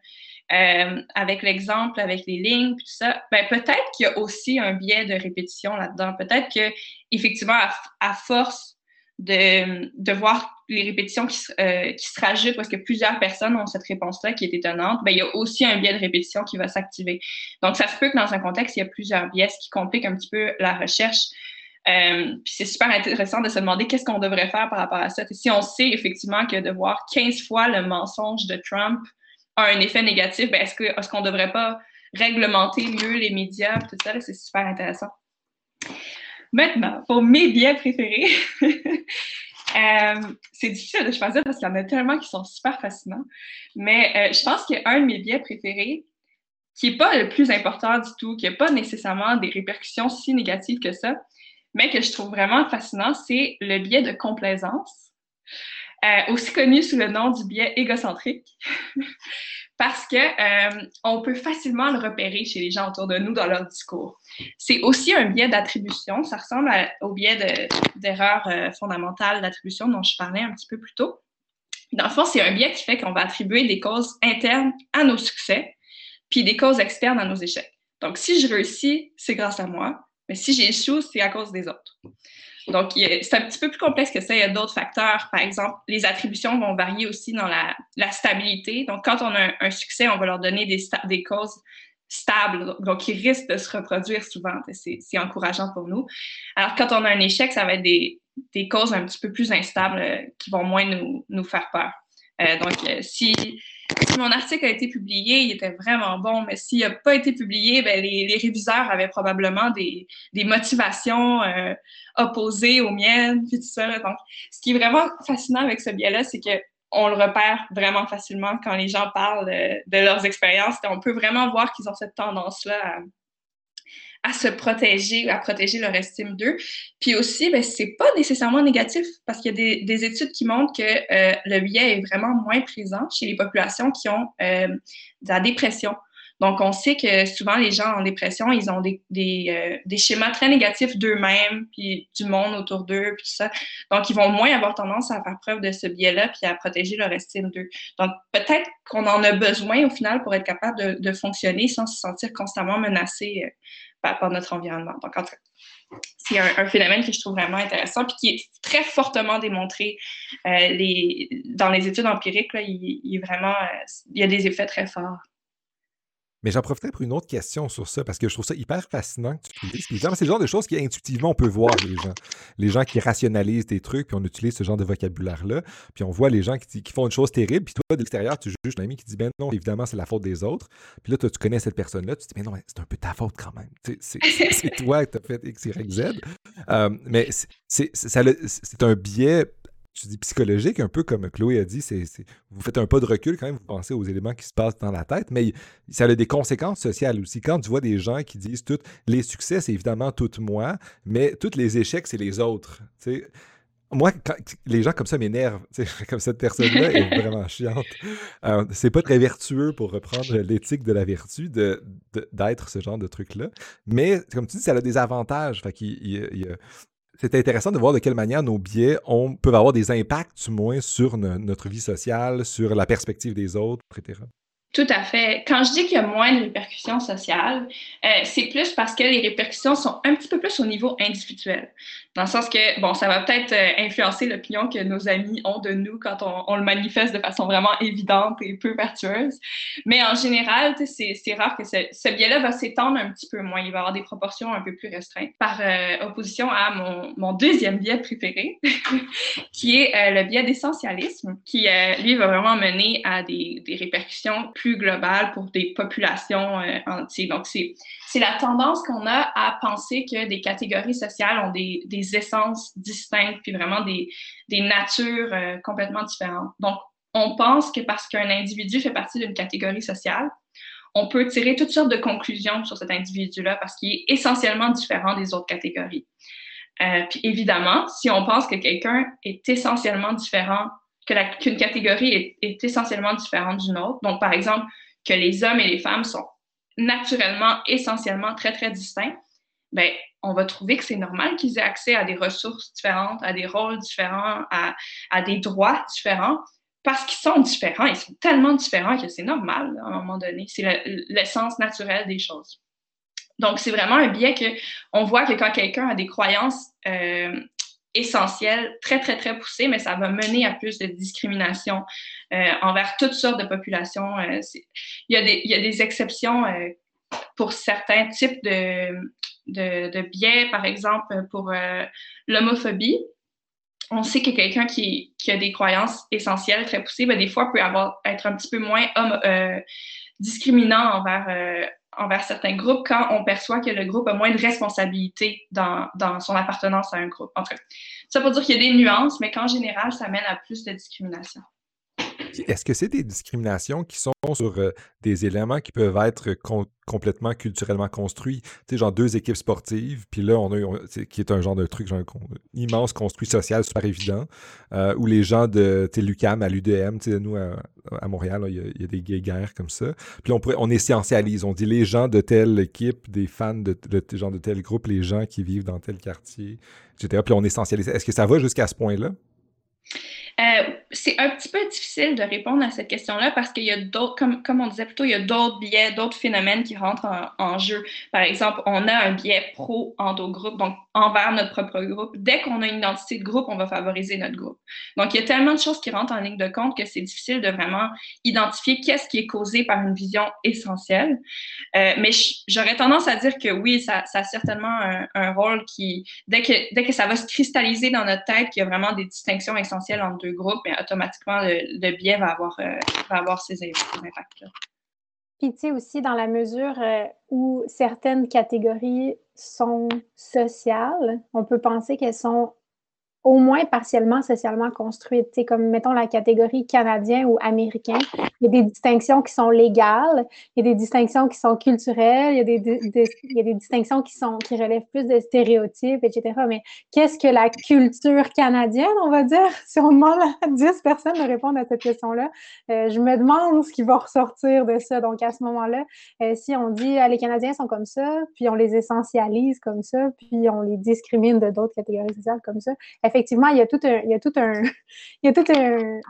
Avec l'exemple, avec les lignes, tout ça, ben, peut-être qu'il y a aussi un biais de répétition là-dedans. Peut-être que effectivement, à force de, voir les répétitions qui, euh, qui se rajoutent parce que plusieurs personnes ont cette réponse-là qui est étonnante, ben, il y a aussi un biais de répétition qui va s'activer. Donc, ça se peut que dans un contexte, il y a plusieurs biais, ce qui complique un petit peu la recherche. Euh, puis c'est super intéressant de se demander qu'est-ce qu'on devrait faire par rapport à ça. si on sait effectivement que de voir 15 fois le mensonge de Trump un effet négatif, ben est-ce qu'on ne devrait pas réglementer mieux les médias? Tout ça, c'est super intéressant. Maintenant, pour mes biais préférés, euh, c'est difficile de choisir parce qu'il y en a tellement qui sont super fascinants. Mais euh, je pense qu'un de mes biais préférés, qui n'est pas le plus important du tout, qui n'a pas nécessairement des répercussions si négatives que ça, mais que je trouve vraiment fascinant, c'est le biais de complaisance, euh, aussi connu sous le nom du biais égocentrique. parce que euh, on peut facilement le repérer chez les gens autour de nous dans leur discours. C'est aussi un biais d'attribution. Ça ressemble au biais d'erreur euh, fondamentale d'attribution dont je parlais un petit peu plus tôt. Dans le fond, c'est un biais qui fait qu'on va attribuer des causes internes à nos succès, puis des causes externes à nos échecs. Donc, si je réussis, c'est grâce à moi, mais si j'échoue, c'est à cause des autres. Donc, c'est un petit peu plus complexe que ça. Il y a d'autres facteurs. Par exemple, les attributions vont varier aussi dans la, stabilité. Donc, quand on a un, succès, on va leur donner des, causes stables, donc qui risquent de se reproduire souvent. C'est encourageant pour nous. Alors, quand on a un échec, ça va être des, causes un petit peu plus instables euh, qui vont moins nous, nous faire peur. Euh, donc, euh, si si mon article a été publié, il était vraiment bon, mais s'il n'a pas été publié, ben, les, réviseurs avaient probablement des, motivations euh, opposées aux miennes, puis tout ça. Donc, ce qui est vraiment fascinant avec ce biais-là, c'est qu'on le repère vraiment facilement quand les gens parlent de, leurs expériences. On peut vraiment voir qu'ils ont cette tendance-là à, se protéger, à protéger leur estime d'eux. Puis aussi, ben, c'est pas nécessairement négatif parce qu'il y a des, études qui montrent que euh, le biais est vraiment moins présent chez les populations qui ont euh, de la dépression. Donc, on sait que souvent, les gens en dépression, ils ont des, des, euh, schémas très négatifs d'eux-mêmes, puis du monde autour d'eux, puis tout ça. Donc, ils vont moins avoir tendance à faire preuve de ce biais-là, puis à protéger leur estime d'eux. Donc, peut-être qu'on en a besoin au final pour être capable de fonctionner sans se sentir constamment menacé par, notre environnement. Donc, c'est un, phénomène que je trouve vraiment intéressant puis qui est très fortement démontré euh, les, dans les études empiriques. Là, il, vraiment, euh, il y a des effets très forts. Mais j'en profiterai pour une autre question sur ça, parce que je trouve ça hyper fascinant que tu utilises. c'est le genre de choses qui intuitivement on peut voir les gens. Les gens qui rationalisent des trucs, puis on utilise ce genre de vocabulaire-là. Puis on voit les gens qui, font une chose terrible, puis toi, de l'extérieur, tu juges un ami qui dit Ben non, évidemment, c'est la faute des autres. Puis là, toi, tu connais cette personne-là, tu te dis Ben non, c'est un peu ta faute quand même. C'est toi qui as fait X, Y, Z. Euh, mais c'est un biais tu dis psychologique, un peu comme Chloé a dit, c'est, vous faites un pas de recul quand même, vous pensez aux éléments qui se passent dans la tête, mais ça a des conséquences sociales aussi. Quand tu vois des gens qui disent tout, les succès, c'est évidemment tout moi, mais tous les échecs, c'est les autres. Moi, les gens comme ça m'énervent. Comme cette personne-là est vraiment chiante. Euh, c'est pas très vertueux pour reprendre l'éthique de la vertu de, d'être ce genre de truc-là. Mais comme tu dis, ça a des avantages. Fait il, c'est intéressant de voir de quelle manière nos biais peuvent avoir des impacts, du moins, sur notre vie sociale, sur la perspective des autres, etc. Tout à fait. Quand je dis qu'il y a moins de répercussions sociales, euh, c'est plus parce que les répercussions sont un petit peu plus au niveau individuel. Dans le sens que, bon, ça va peut-être euh, influencer l'opinion que nos amis ont de nous quand on, le manifeste de façon vraiment évidente et peu vertueuse. Mais en général, c'est rare que ce, biais-là va s'étendre un petit peu moins. Il va avoir des proportions un peu plus restreintes. Par euh, opposition à mon, deuxième biais préféré, qui est le biais d'essentialisme, qui, lui, va vraiment mener à des, des, répercussions plus globales pour des populations entières. Donc, c'est la tendance qu'on a à penser que des catégories sociales ont des, des essences distinctes, puis vraiment des, des natures euh, complètement différentes. Donc, on pense que parce qu'un individu fait partie d'une catégorie sociale, on peut tirer toutes sortes de conclusions sur cet individu-là parce qu'il est essentiellement différent des autres catégories. Euh, puis évidemment, si on pense que quelqu'un est essentiellement différent, qu'une catégorie est, essentiellement différente d'une autre, donc par exemple que les hommes et les femmes sont naturellement, essentiellement très, très distincts, ben, on va trouver que c'est normal qu'ils aient accès à des ressources différentes, à des rôles différents, à, des droits différents, parce qu'ils sont différents. Ils sont tellement différents que c'est normal à un moment donné. C'est l'essence naturelle des choses. Donc, c'est vraiment un biais que on voit que quand quelqu'un a des croyances euh, essentiel, très, très, très poussé, mais ça va mener à plus de discrimination euh, envers toutes sortes de populations. Euh, il, y a des, il, y a des, exceptions euh, pour certains types de, de, de, biais, par exemple pour l'homophobie. On sait que quelqu'un qui, qui, a des croyances essentielles très poussées, ben, des fois peut avoir, être un petit peu moins discriminant envers envers certains groupes quand on perçoit que le groupe a moins de responsabilité dans, dans son appartenance à un groupe. En ça pour dire qu'il y a des nuances, mais qu'en général, ça mène à plus de discrimination. Est-ce que c'est des discriminations qui sont sur euh, des éléments qui peuvent être complètement culturellement construits? Tu sais, genre deux équipes sportives, puis là, on a, qui est un genre de truc, genre immense construit social super évident, euh, où les gens de l'UCAM à l'UDM, tu sais, nous à, Montréal, il y, a des guerres comme ça. Puis on, pourrait, on essentialise, on dit les gens de telle équipe, des fans de, de, de, genre de tel groupe, les gens qui vivent dans tel quartier, etc. Puis on essentialise. Est-ce que ça va jusqu'à ce point-là? Euh, c'est un petit peu difficile de répondre à cette question-là parce qu'il y a d'autres, comme, comme on disait plutôt, il y a d'autres biais, d'autres phénomènes qui rentrent en, jeu. Par exemple, on a un biais pro-endogroupe, donc envers notre propre groupe. Dès qu'on a une identité de groupe, on va favoriser notre groupe. Donc, il y a tellement de choses qui rentrent en ligne de compte que c'est difficile de vraiment identifier qu'est-ce qui est causé par une vision essentielle. Euh, mais j'aurais tendance à dire que oui, ça, a certainement un, rôle qui, dès que, dès que ça va se cristalliser dans notre tête, qu'il y a vraiment des distinctions essentielles entre deux groupes, automatiquement, le, biais va avoir, euh, va avoir ces, impacts-là. Puis, tu sais, aussi, dans la mesure euh, où certaines catégories sont sociales, on peut penser qu'elles sont au moins partiellement socialement construite. C'est comme, mettons, la catégorie canadien ou américain. Il y a des distinctions qui sont légales, il y a des distinctions qui sont culturelles, il y a des, il y a des distinctions qui, sont, qui relèvent plus de stéréotypes, etc. Mais qu'est-ce que la culture canadienne, on va dire? Si on demande à 10 personnes de répondre à cette question-là, euh, je me demande ce qui va ressortir de ça. Donc, à ce moment-là, euh, si on dit ah, les Canadiens sont comme ça, puis on les essentialise comme ça, puis on les discrimine de d'autres catégories sociales comme ça, effectivement, il y a tout un, il y a tout un, il y a tout un,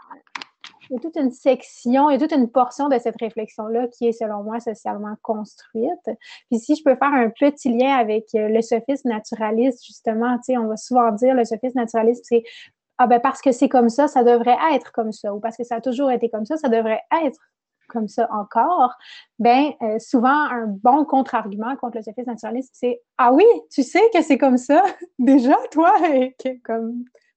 il y a toute une section, il y a toute une portion de cette réflexion-là qui est, selon moi, socialement construite. Puis si je peux faire un petit lien avec euh, le sophisme naturaliste, justement, tu sais, on va souvent dire le sophisme naturaliste, c'est ah ben parce que c'est comme ça, ça devrait être comme ça, ou parce que ça a toujours été comme ça, ça devrait être comme ça encore, ben euh, souvent un bon contre-argument contre le sophisme naturaliste, c'est ah oui, tu sais que c'est comme ça déjà toi,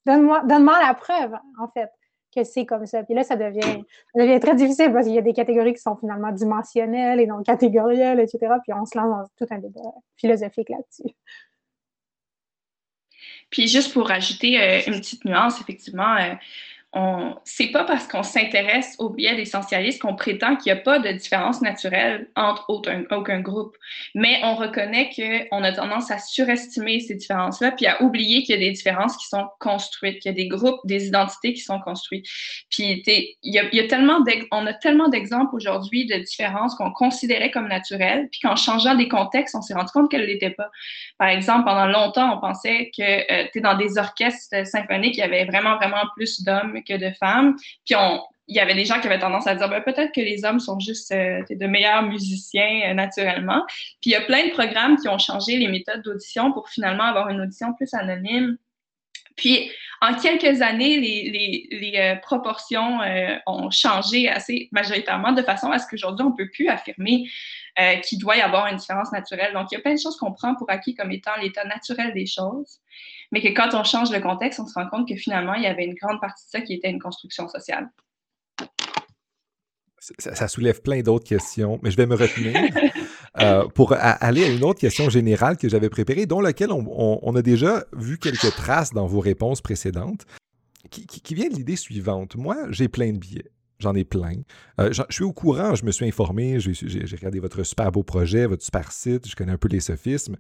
donne-moi donne-moi la preuve en fait que c'est comme ça. Puis là, ça devient, ça devient très difficile parce qu'il y a des catégories qui sont finalement dimensionnelles et non catégorielles, etc. Puis on se lance dans tout un débat philosophique là-dessus. Puis juste pour ajouter euh, une petite nuance, effectivement, euh, on c'est pas parce qu'on s'intéresse au biais d'essentialistes qu'on prétend qu'il n'y a pas de différence naturelle entre aucun, aucun groupe. Mais on reconnaît qu'on a tendance à surestimer ces différences-là, puis à oublier qu'il y a des différences qui sont construites, qu'il y a des groupes, des identités qui sont construites. Puis il y a, y a tellement on a tellement d'exemples aujourd'hui de différences qu'on considérait comme naturelles, puis qu'en changeant des contextes, on s'est rendu compte qu'elles ne l'étaient pas. Par exemple, pendant longtemps, on pensait que euh, tu dans des orchestres symphoniques, il y avait vraiment, vraiment plus d'hommes que de femmes. Puis on, il y avait des gens qui avaient tendance à dire ben, peut-être que les hommes sont juste euh, de meilleurs musiciens euh, naturellement. Puis il y a plein de programmes qui ont changé les méthodes d'audition pour finalement avoir une audition plus anonyme. Puis en quelques années, les, euh, proportions ont changé assez majoritairement de façon à ce qu'aujourd'hui, on ne peut plus affirmer qu'il doit y avoir une différence naturelle. Donc, il y a plein de choses qu'on prend pour acquis comme étant l'état naturel des choses mais que quand on change le contexte, on se rend compte que finalement, il y avait une grande partie de ça qui était une construction sociale. Ça, soulève plein d'autres questions, mais je vais me retenir euh, pour aller à une autre question générale que j'avais préparée, dont laquelle on, a déjà vu quelques traces dans vos réponses précédentes, qui, qui vient de l'idée suivante. Moi, j'ai plein de billets. J'en ai plein. Euh, je suis au courant, je me suis informé, j'ai regardé votre super beau projet, votre super site, je connais un peu les sophismes.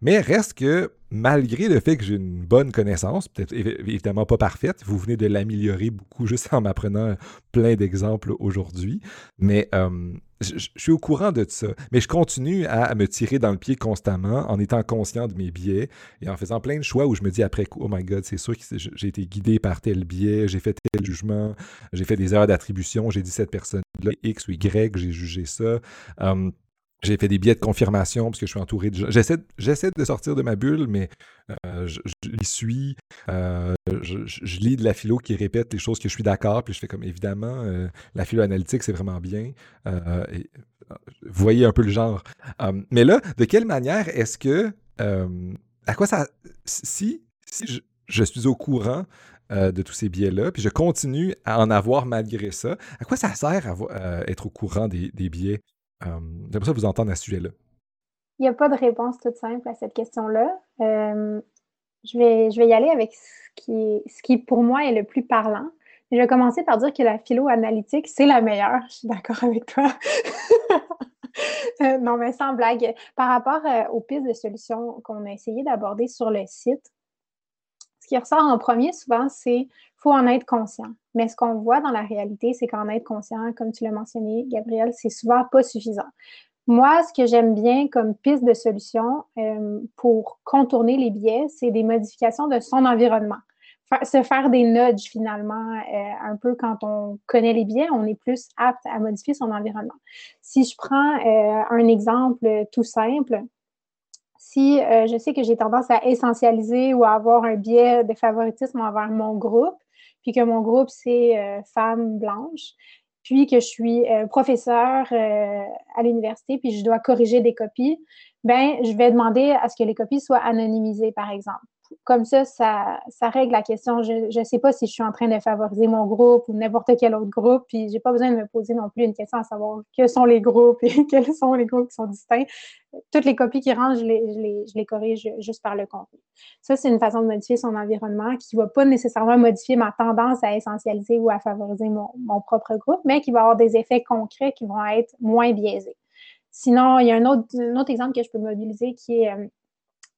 Mais reste que, malgré le fait que j'ai une bonne connaissance, peut-être évidemment pas parfaite, vous venez de l'améliorer beaucoup juste en m'apprenant plein d'exemples aujourd'hui, mais euh, je, suis au courant de ça. Mais je continue à, me tirer dans le pied constamment en étant conscient de mes biais et en faisant plein de choix où je me dis après, oh my god, c'est sûr que j'ai été guidé par tel biais, j'ai fait tel jugement, j'ai fait des erreurs d'attribution, j'ai dit cette personne-là X ou Y, j'ai jugé ça. Euh, j'ai fait des billets de confirmation parce que je suis entouré de gens. J'essaie, j'essaie de sortir de ma bulle, mais euh, je, suis. Euh, je, lis de la philo qui répète les choses que je suis d'accord, puis je fais comme évidemment, euh, la philo analytique, c'est vraiment bien. Vous voyez un peu le genre. mais là, de quelle manière est-ce que. à quoi ça. Si, si je, suis au courant de tous ces biais-là, puis je continue à en avoir malgré ça, à quoi ça sert à, être au courant des biais? Euh, J'aimerais ça vous entendre à ce sujet-là. Il n'y a pas de réponse toute simple à cette question-là. Euh, je, vais, je vais y aller avec ce qui, ce qui, pour moi, est le plus parlant. Je vais commencer par dire que la philo-analytique, c'est la meilleure. Je suis d'accord avec toi. Euh, non, mais sans blague. Par rapport aux pistes de solutions qu'on a essayé d'aborder sur le site, ce qui ressort en premier souvent, c'est faut en être conscient. Mais ce qu'on voit dans la réalité, c'est qu'en être conscient, comme tu l'as mentionné, Gabriel, c'est souvent pas suffisant. Moi, ce que j'aime bien comme piste de solution euh, pour contourner les biais, c'est des modifications de son environnement. se faire des nudges finalement, euh, un peu quand on connaît les biais, on est plus apte à modifier son environnement. Si je prends euh, un exemple tout simple, si je sais que j'ai tendance à essentialiser ou à avoir un biais de favoritisme envers mon groupe, puis que mon groupe, c'est euh, femmes blanches, puis que je suis euh, professeur euh, à l'université, puis je dois corriger des copies, ben je vais demander à ce que les copies soient anonymisées, par exemple comme ça, ça, règle la question. Je ne sais pas si je suis en train de favoriser mon groupe ou n'importe quel autre groupe, puis j'ai pas besoin de me poser non plus une question à savoir quels sont les groupes et quels sont les groupes qui sont distincts. Toutes les copies qui rentrent, je les, corrige juste par le contenu. Ça, c'est une façon de modifier son environnement qui ne va pas nécessairement modifier ma tendance à essentialiser ou à favoriser mon, propre groupe, mais qui va avoir des effets concrets qui vont être moins biaisés. Sinon, il y a un autre, un autre exemple que je peux mobiliser qui est euh,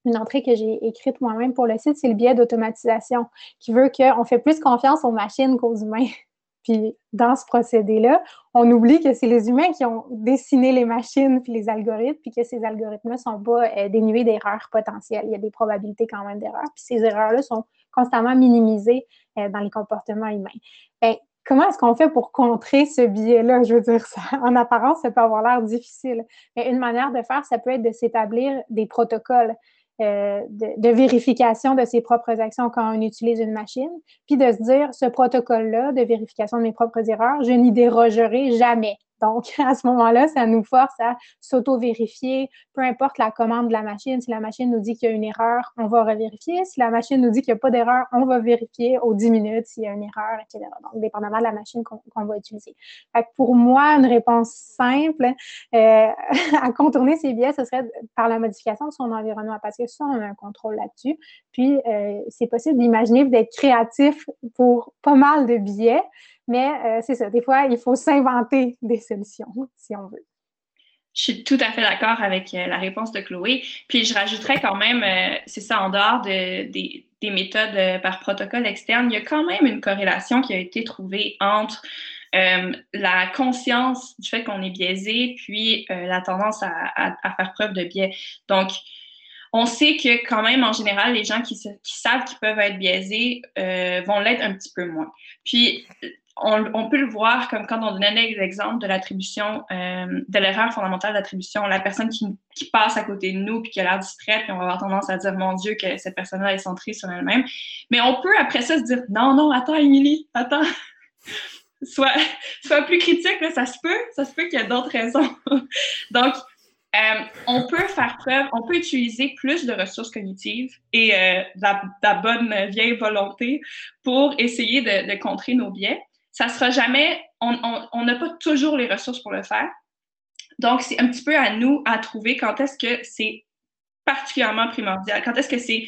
une entrée que j'ai écrite moi-même pour le site, c'est le biais d'automatisation, qui veut qu'on fait plus confiance aux machines qu'aux humains. Puis dans ce procédé-là, on oublie que c'est les humains qui ont dessiné les machines puis les algorithmes, puis que ces algorithmes-là ne sont pas euh, dénués d'erreurs potentielles. Il y a des probabilités quand même d'erreurs. Puis ces erreurs-là sont constamment minimisées euh, dans les comportements humains. Bien, comment est-ce qu'on fait pour contrer ce biais-là? Je veux dire, ça, en apparence, ça peut avoir l'air difficile. Mais une manière de faire, ça peut être de s'établir des protocoles. Euh, de, vérification de ses propres actions quand on utilise une machine, puis de se dire, ce protocole-là de vérification de mes propres erreurs, je n'y dérogerai jamais. Donc, à ce moment-là, ça nous force à s'auto-vérifier, peu importe la commande de la machine. Si la machine nous dit qu'il y a une erreur, on va revérifier. Si la machine nous dit qu'il n'y a pas d'erreur, on va vérifier aux 10 minutes s'il y a une erreur, etc. Donc, dépendamment de la machine qu'on va utiliser. Fait pour moi, une réponse simple euh, à contourner ces biais, ce serait par la modification de son environnement, parce que ça, on a un contrôle là-dessus. Puis, euh, c'est possible d'imaginer d'être créatif pour pas mal de biais, mais euh, c'est ça, des fois, il faut s'inventer des solutions, si on veut. Je suis tout à fait d'accord avec euh, la réponse de Chloé. Puis je rajouterais quand même, euh, c'est ça, en dehors de, des, méthodes par protocole externe, il y a quand même une corrélation qui a été trouvée entre la conscience du fait qu'on est biaisé, puis la tendance à, faire preuve de biais. Donc, on sait que quand même, en général, les gens qui, savent qu'ils peuvent être biaisés vont l'être un petit peu moins. Puis, on, peut le voir comme quand on donnait l'exemple de l'attribution, euh, de l'erreur fondamentale d'attribution, la personne qui, passe à côté de nous puis qui a l'air distraite, puis on va avoir tendance à dire mon Dieu que cette personne-là est centrée sur elle-même. Mais on peut après ça se dire non, non, attends, Émilie, attends. sois, sois plus critique, ça se peut, ça se peut qu'il y a d'autres raisons. Donc, euh, on peut faire preuve, on peut utiliser plus de ressources cognitives et euh, de, la, bonne vieille volonté pour essayer de contrer nos biais ça sera jamais, on n'a pas toujours les ressources pour le faire. Donc, c'est un petit peu à nous à trouver quand est-ce que c'est particulièrement primordial, quand est-ce que c'est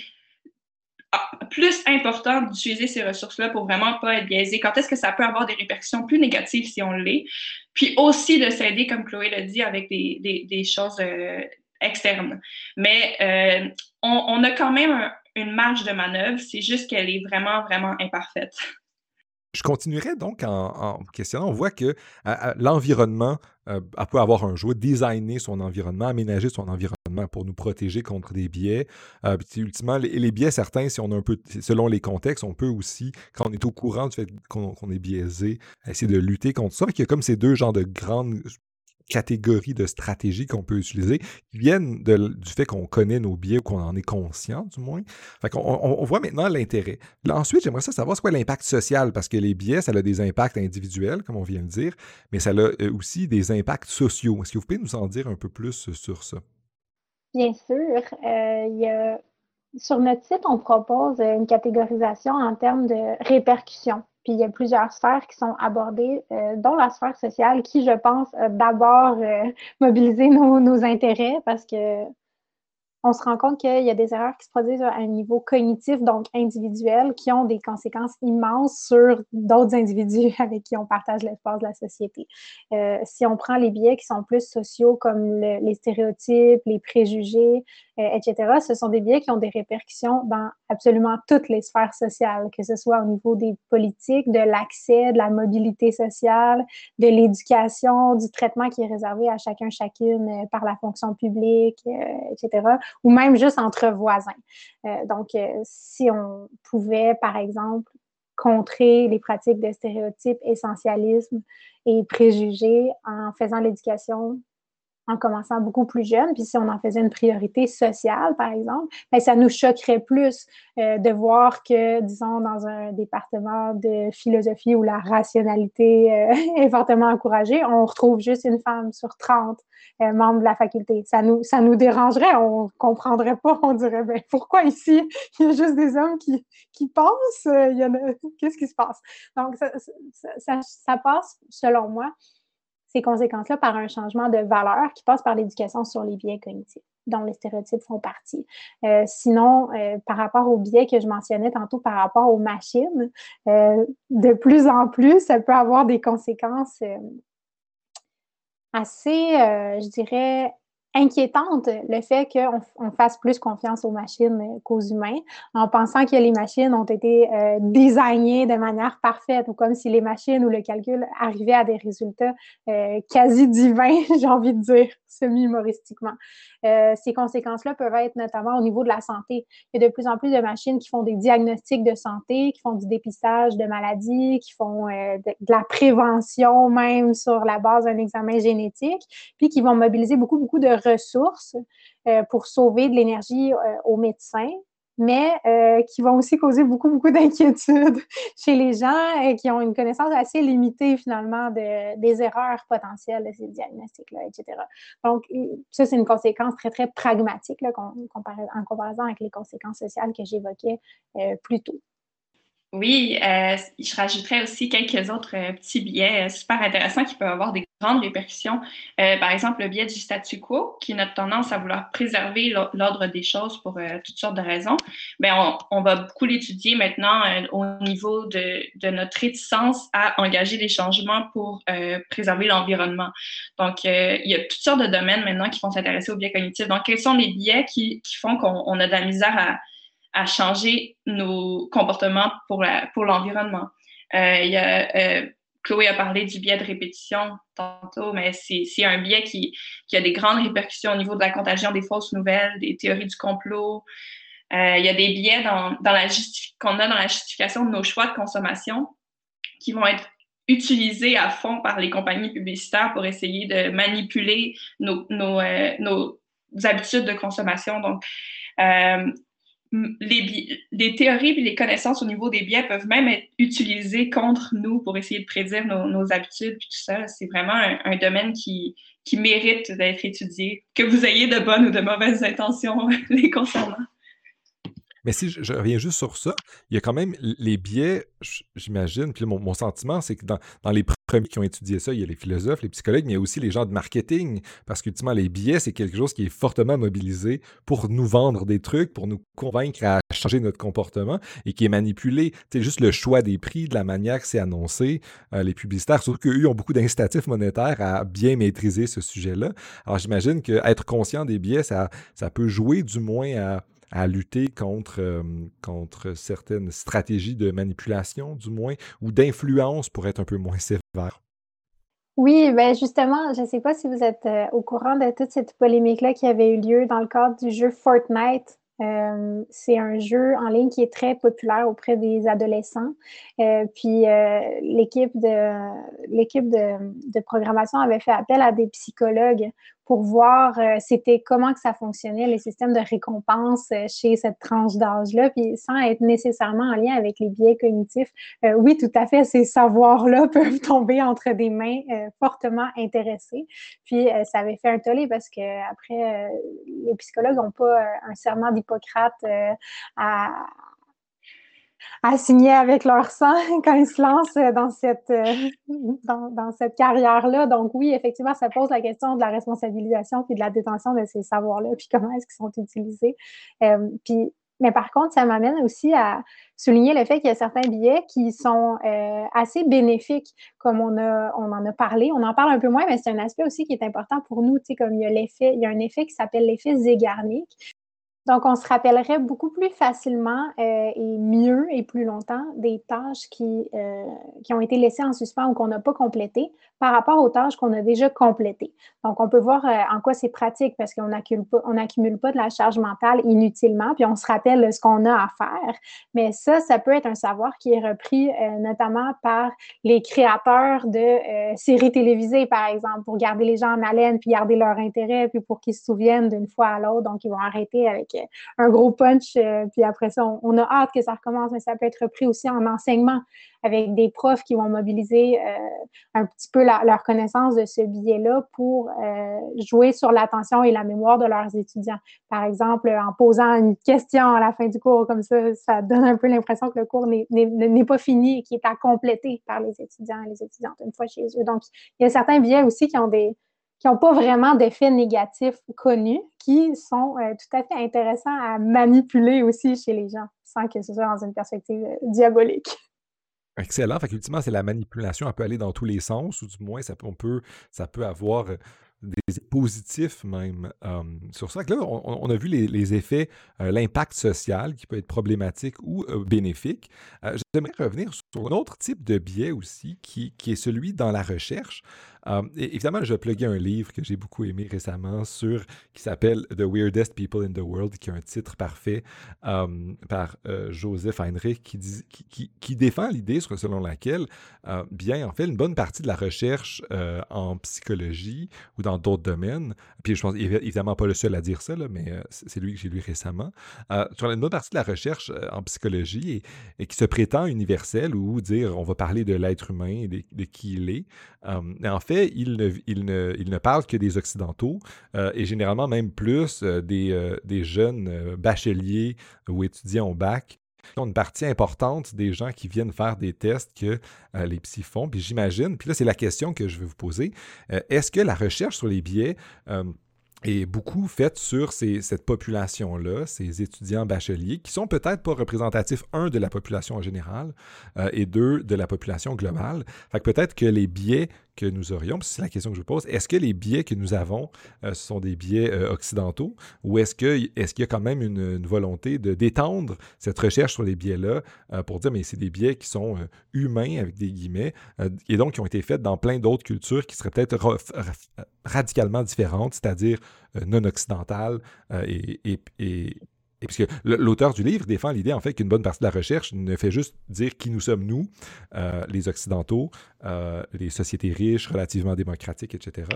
ah, plus important d'utiliser ces ressources-là pour vraiment pas être biaisé, quand est-ce que ça peut avoir des répercussions plus négatives si on l'est, puis aussi de s'aider, comme Chloé l'a dit, avec des, choses euh, externes. Mais euh, on, a quand même une marge de manœuvre, c'est juste qu'elle est vraiment, vraiment imparfaite. Je continuerai donc en, questionnant. On voit que l'environnement euh, peut avoir un jeu, designer son environnement, aménager son environnement pour nous protéger contre des biais. Euh, ultimement, les, biais, certains, si on a un peu, selon les contextes, on peut aussi, quand on est au courant du fait qu'on est biaisé, essayer de lutter contre ça. Il y a comme ces deux genres de grandes catégories de stratégies qu'on peut utiliser qui viennent du fait qu'on connaît nos biais ou qu'on en est conscient, du moins. Qu'on, on, voit maintenant l'intérêt. ensuite, j'aimerais savoir ce qu'est l'impact social, parce que les biais, ça a des impacts individuels, comme on vient de dire, mais ça a euh, aussi des impacts sociaux. Est-ce que vous pouvez nous en dire un peu plus sur ça? Bien sûr. Euh, sur notre site, on propose une catégorisation en termes de répercussions. Puis il y a plusieurs sphères qui sont abordées, euh, dont la sphère sociale, qui, je pense, d'abord euh, mobiliser nos, nos, intérêts parce que on se rend compte qu'il y a des erreurs qui se produisent à un niveau cognitif, donc individuel, qui ont des conséquences immenses sur d'autres individus avec qui on partage l'espace de la société. Euh, si on prend les biais qui sont plus sociaux, comme les stéréotypes, les préjugés, euh, etc., ce sont des biais qui ont des répercussions dans absolument toutes les sphères sociales, que ce soit au niveau des politiques, de l'accès, de la mobilité sociale, de l'éducation, du traitement qui est réservé à chacun, chacune euh, par la fonction publique, etc ou même juste entre voisins. Euh, donc, euh, si on pouvait, par exemple, contrer les pratiques de stéréotypes, essentialisme et préjugés en faisant l'éducation en commençant beaucoup plus jeune, puis si on en faisait une priorité sociale, par exemple, bien, ça nous choquerait plus euh, de voir que, disons, dans un département de philosophie où la rationalité euh, est fortement encouragée, on retrouve juste une femme sur 30 euh, membres de la faculté. Ça nous, ça nous dérangerait, on comprendrait pas, on dirait, ben, pourquoi ici, il y a juste des hommes qui, qui pensent, il y a, qu'est-ce qui se passe? Donc, ça passe, selon moi, ces conséquences-là par un changement de valeur qui passe par l'éducation sur les biais cognitifs dont les stéréotypes font partie. Euh, sinon, euh, par rapport aux biais que je mentionnais tantôt par rapport aux machines, euh, de plus en plus, ça peut avoir des conséquences assez, je dirais, inquiétante le fait qu'on fasse plus confiance aux machines qu'aux humains, en pensant que les machines ont été euh, designées de manière parfaite, ou comme si les machines ou le calcul arrivaient à des résultats euh, quasi divins, j'ai envie de dire, semi-humoristiquement. Euh, ces conséquences-là peuvent être notamment au niveau de la santé. Il y a de plus en plus de machines qui font des diagnostics de santé, qui font du dépistage de maladies, qui font de, de, la prévention même sur la base d'un examen génétique, puis qui vont mobiliser beaucoup, beaucoup de ressources euh, pour sauver de l'énergie euh, aux médecins, mais euh, qui vont aussi causer beaucoup, beaucoup d'inquiétudes chez les gens et qui ont une connaissance assez limitée finalement des erreurs potentielles de ces diagnostics-là, etc. Donc, ça, c'est une conséquence très, très pragmatique là, en comparaison avec les conséquences sociales que j'évoquais euh, plus tôt. Oui, euh, je rajouterais aussi quelques autres euh, petits biais euh, super intéressants qui peuvent avoir des grandes répercussions. par exemple, le biais du statu quo, qui est notre tendance à vouloir préserver l'ordre des choses pour toutes sortes de raisons. Bien, on, on va beaucoup l'étudier maintenant au niveau de, de, notre réticence à engager des changements pour préserver l'environnement. Donc, il y a toutes sortes de domaines maintenant qui vont s'intéresser aux biais cognitifs. Donc, quels sont les biais qui, qui font qu'on a de la misère à à changer nos comportements pour, pour l'environnement. Euh, euh, Chloé a parlé du biais de répétition tantôt, mais c'est un biais qui, qui, a des grandes répercussions au niveau de la contagion des fausses nouvelles, des théories du complot. Euh, il y a des biais dans, dans la qu'on a dans la justification de nos choix de consommation qui vont être utilisés à fond par les compagnies publicitaires pour essayer de manipuler nos, nos, nos habitudes de consommation. Donc, euh, les, théories et les connaissances au niveau des biais peuvent même être utilisées contre nous pour essayer de prédire nos, habitudes et tout ça. C'est vraiment un, domaine qui, qui mérite d'être étudié, que vous ayez de bonnes ou de mauvaises intentions les concernant. Mais si je, reviens juste sur ça, il y a quand même les biais, j'imagine, puis mon, sentiment, c'est que dans, les premiers qui ont étudié ça, il y a les philosophes, les psychologues, mais il y a aussi les gens de marketing, parce qu'ultimement, les biais, c'est quelque chose qui est fortement mobilisé pour nous vendre des trucs, pour nous convaincre à changer notre comportement et qui est manipulé. C'est juste le choix des prix, de la manière que c'est annoncé. Euh, les publicitaires, surtout qu'eux ont beaucoup d'incitatifs monétaires à bien maîtriser ce sujet-là. Alors j'imagine qu'être conscient des biais, ça, ça peut jouer du moins à à lutter contre, euh, contre certaines stratégies de manipulation, du moins, ou d'influence pour être un peu moins sévère? Oui, ben justement, je ne sais pas si vous êtes euh, au courant de toute cette polémique-là qui avait eu lieu dans le cadre du jeu Fortnite. Euh, c'est un jeu en ligne qui est très populaire auprès des adolescents. puis l'équipe de de, programmation avait fait appel à des psychologues pour voir euh, c'était comment que ça fonctionnait, les systèmes de récompense euh, chez cette tranche d'âge-là, puis sans être nécessairement en lien avec les biais cognitifs. Euh, oui, tout à fait, ces savoirs-là peuvent tomber entre des mains fortement intéressées. Puis ça avait fait un tollé parce que après, les psychologues n'ont pas un serment d'Hippocrate à à signer avec leur sang quand ils se lancent euh, dans cette, euh, dans, cette carrière-là. Donc oui, effectivement, ça pose la question de la responsabilisation puis de la détention de ces savoirs-là, puis comment est-ce qu'ils sont utilisés. Euh, puis, mais par contre, ça m'amène aussi à souligner le fait qu'il y a certains billets qui sont assez bénéfiques, comme on, a, on en a parlé. On en parle un peu moins, mais c'est un aspect aussi qui est important pour nous, comme il y a l'effet, il y a un effet qui s'appelle l'effet Zeigarnik, donc, on se rappellerait beaucoup plus facilement euh, et mieux et plus longtemps des tâches qui, euh, qui ont été laissées en suspens ou qu'on n'a pas complétées par rapport aux tâches qu'on a déjà complétées. Donc, on peut voir euh, en quoi c'est pratique parce qu'on n'accumule pas de la charge mentale inutilement, puis on se rappelle ce qu'on a à faire. Mais ça, ça peut être un savoir qui est repris notamment par les créateurs de séries télévisées, par exemple, pour garder les gens en haleine, puis garder leur intérêt, puis pour qu'ils se souviennent d'une fois à l'autre. Donc, ils vont arrêter avec un gros punch, euh, puis après ça, on, a hâte que ça recommence, mais ça peut être repris aussi en enseignement avec des profs qui vont mobiliser euh, un petit peu leur connaissance de ce billet-là pour euh, jouer sur l'attention et la mémoire de leurs étudiants. Par exemple, en posant une question à la fin du cours, comme ça, ça donne un peu l'impression que le cours n'est pas fini et qu'il est à compléter par les étudiants et les étudiantes une fois chez eux. Donc, il y a certains billets aussi qui ont des, qui n'ont pas vraiment d'effets négatifs connus, qui sont euh, tout à fait intéressants à manipuler aussi chez les gens, sans que ce soit dans une perspective euh, diabolique. Excellent. Fait ultimement, c'est la manipulation, elle peut aller dans tous les sens, ou du moins, ça peut, ça peut avoir euh, des positifs même sur ça. Là, on, a vu les, effets, l'impact social qui peut être problématique ou bénéfique. J'aimerais revenir sur un autre type de biais aussi, qui est celui dans la recherche. Euh, évidemment, je vais plugger un livre que j'ai beaucoup aimé récemment sur, qui s'appelle The Weirdest People in the World, qui a un titre parfait euh, par euh, Joseph Heinrich, qui, défend l'idée selon laquelle, bien, en fait, une bonne partie de la recherche en psychologie ou dans d'autres domaines, puis je pense évidemment pas le seul à dire ça, là, mais c'est lui que j'ai lu récemment, sur une bonne partie de la recherche en psychologie et, et, qui se prétend universelle ou dire on va parler de l'être humain et de, de qui il est. en fait, il ne, il ne, il parle que des Occidentaux euh, et généralement même plus euh, des, euh, des, jeunes bacheliers ou étudiants au bac une partie importante des gens qui viennent faire des tests que les psys font. Puis j'imagine, puis là c'est la question que je vais vous poser, est-ce que la recherche sur les biais est beaucoup faite sur cette population-là, ces étudiants bacheliers, qui sont peut-être pas représentatifs, un, de la population en général, et deux, de la population globale? Fait que peut-être que les biais que nous aurions, c'est la question que je vous pose, est-ce que les biais que nous avons euh, sont des biais euh, occidentaux? Ou est-ce qu'il est y a quand même une, volonté de d'étendre cette recherche sur les biais-là euh, pour dire mais c'est des biais qui sont humains avec des guillemets et donc qui ont été faits dans plein d'autres cultures qui seraient peut-être radicalement différentes, c'est-à-dire non occidentales et puisque l'auteur du livre défend l'idée, en fait, qu'une bonne partie de la recherche ne fait juste dire qui nous sommes nous, euh, les Occidentaux, euh, les sociétés riches, relativement démocratiques, etc.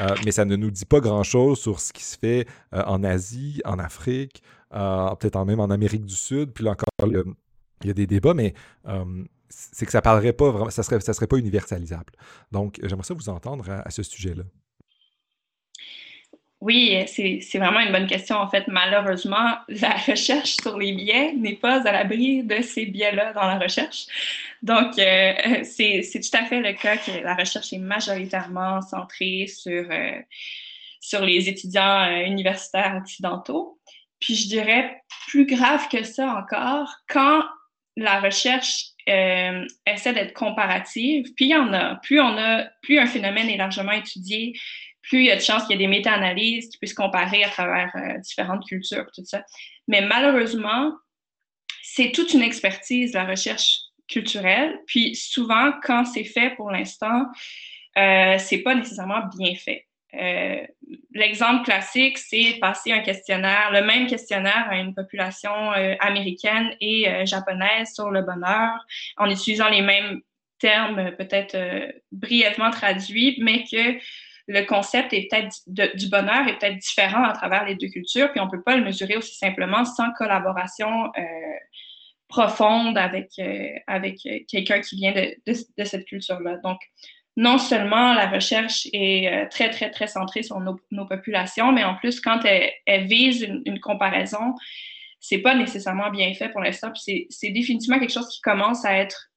Euh, mais ça ne nous dit pas grand-chose sur ce qui se fait en Asie, en Afrique, peut-être même en Amérique du Sud. Puis là encore, il y a des débats, mais c'est que ça parlerait pas ça serait, ça serait pas universalisable. Donc, j'aimerais ça vous entendre à ce sujet-là. Oui, c'est vraiment une bonne question. En fait, malheureusement, la recherche sur les biais n'est pas à l'abri de ces biais-là dans la recherche. Donc, euh, c'est tout à fait le cas que la recherche est majoritairement centrée sur, euh, sur les étudiants euh, universitaires occidentaux. Puis, je dirais plus grave que ça encore, quand la recherche essaie d'être comparative, puis il y en on a, plus un phénomène est largement étudié, plus il y a de chances qu'il y ait des méta-analyses qui puissent comparer à travers euh, différentes cultures, tout ça. Mais malheureusement, c'est toute une expertise, la recherche culturelle. Puis souvent, quand c'est fait pour l'instant, euh, c'est pas nécessairement bien fait. Euh, l'exemple classique, c'est passer un questionnaire, le même questionnaire à une population américaine et japonaise sur le bonheur, en utilisant les mêmes termes, peut-être brièvement traduits, mais que le concept est peut-être du bonheur est peut-être différent à travers les deux cultures, puis on ne peut pas le mesurer aussi simplement sans collaboration euh, profonde avec, euh, avec quelqu'un qui vient de, de, cette culture-là. Donc, non seulement la recherche est euh, très, très, très centrée sur nos, populations, mais en plus, quand elle, vise une, une comparaison, c'est pas nécessairement bien fait pour l'instant. Puis c'est définitivement quelque chose qui commence à être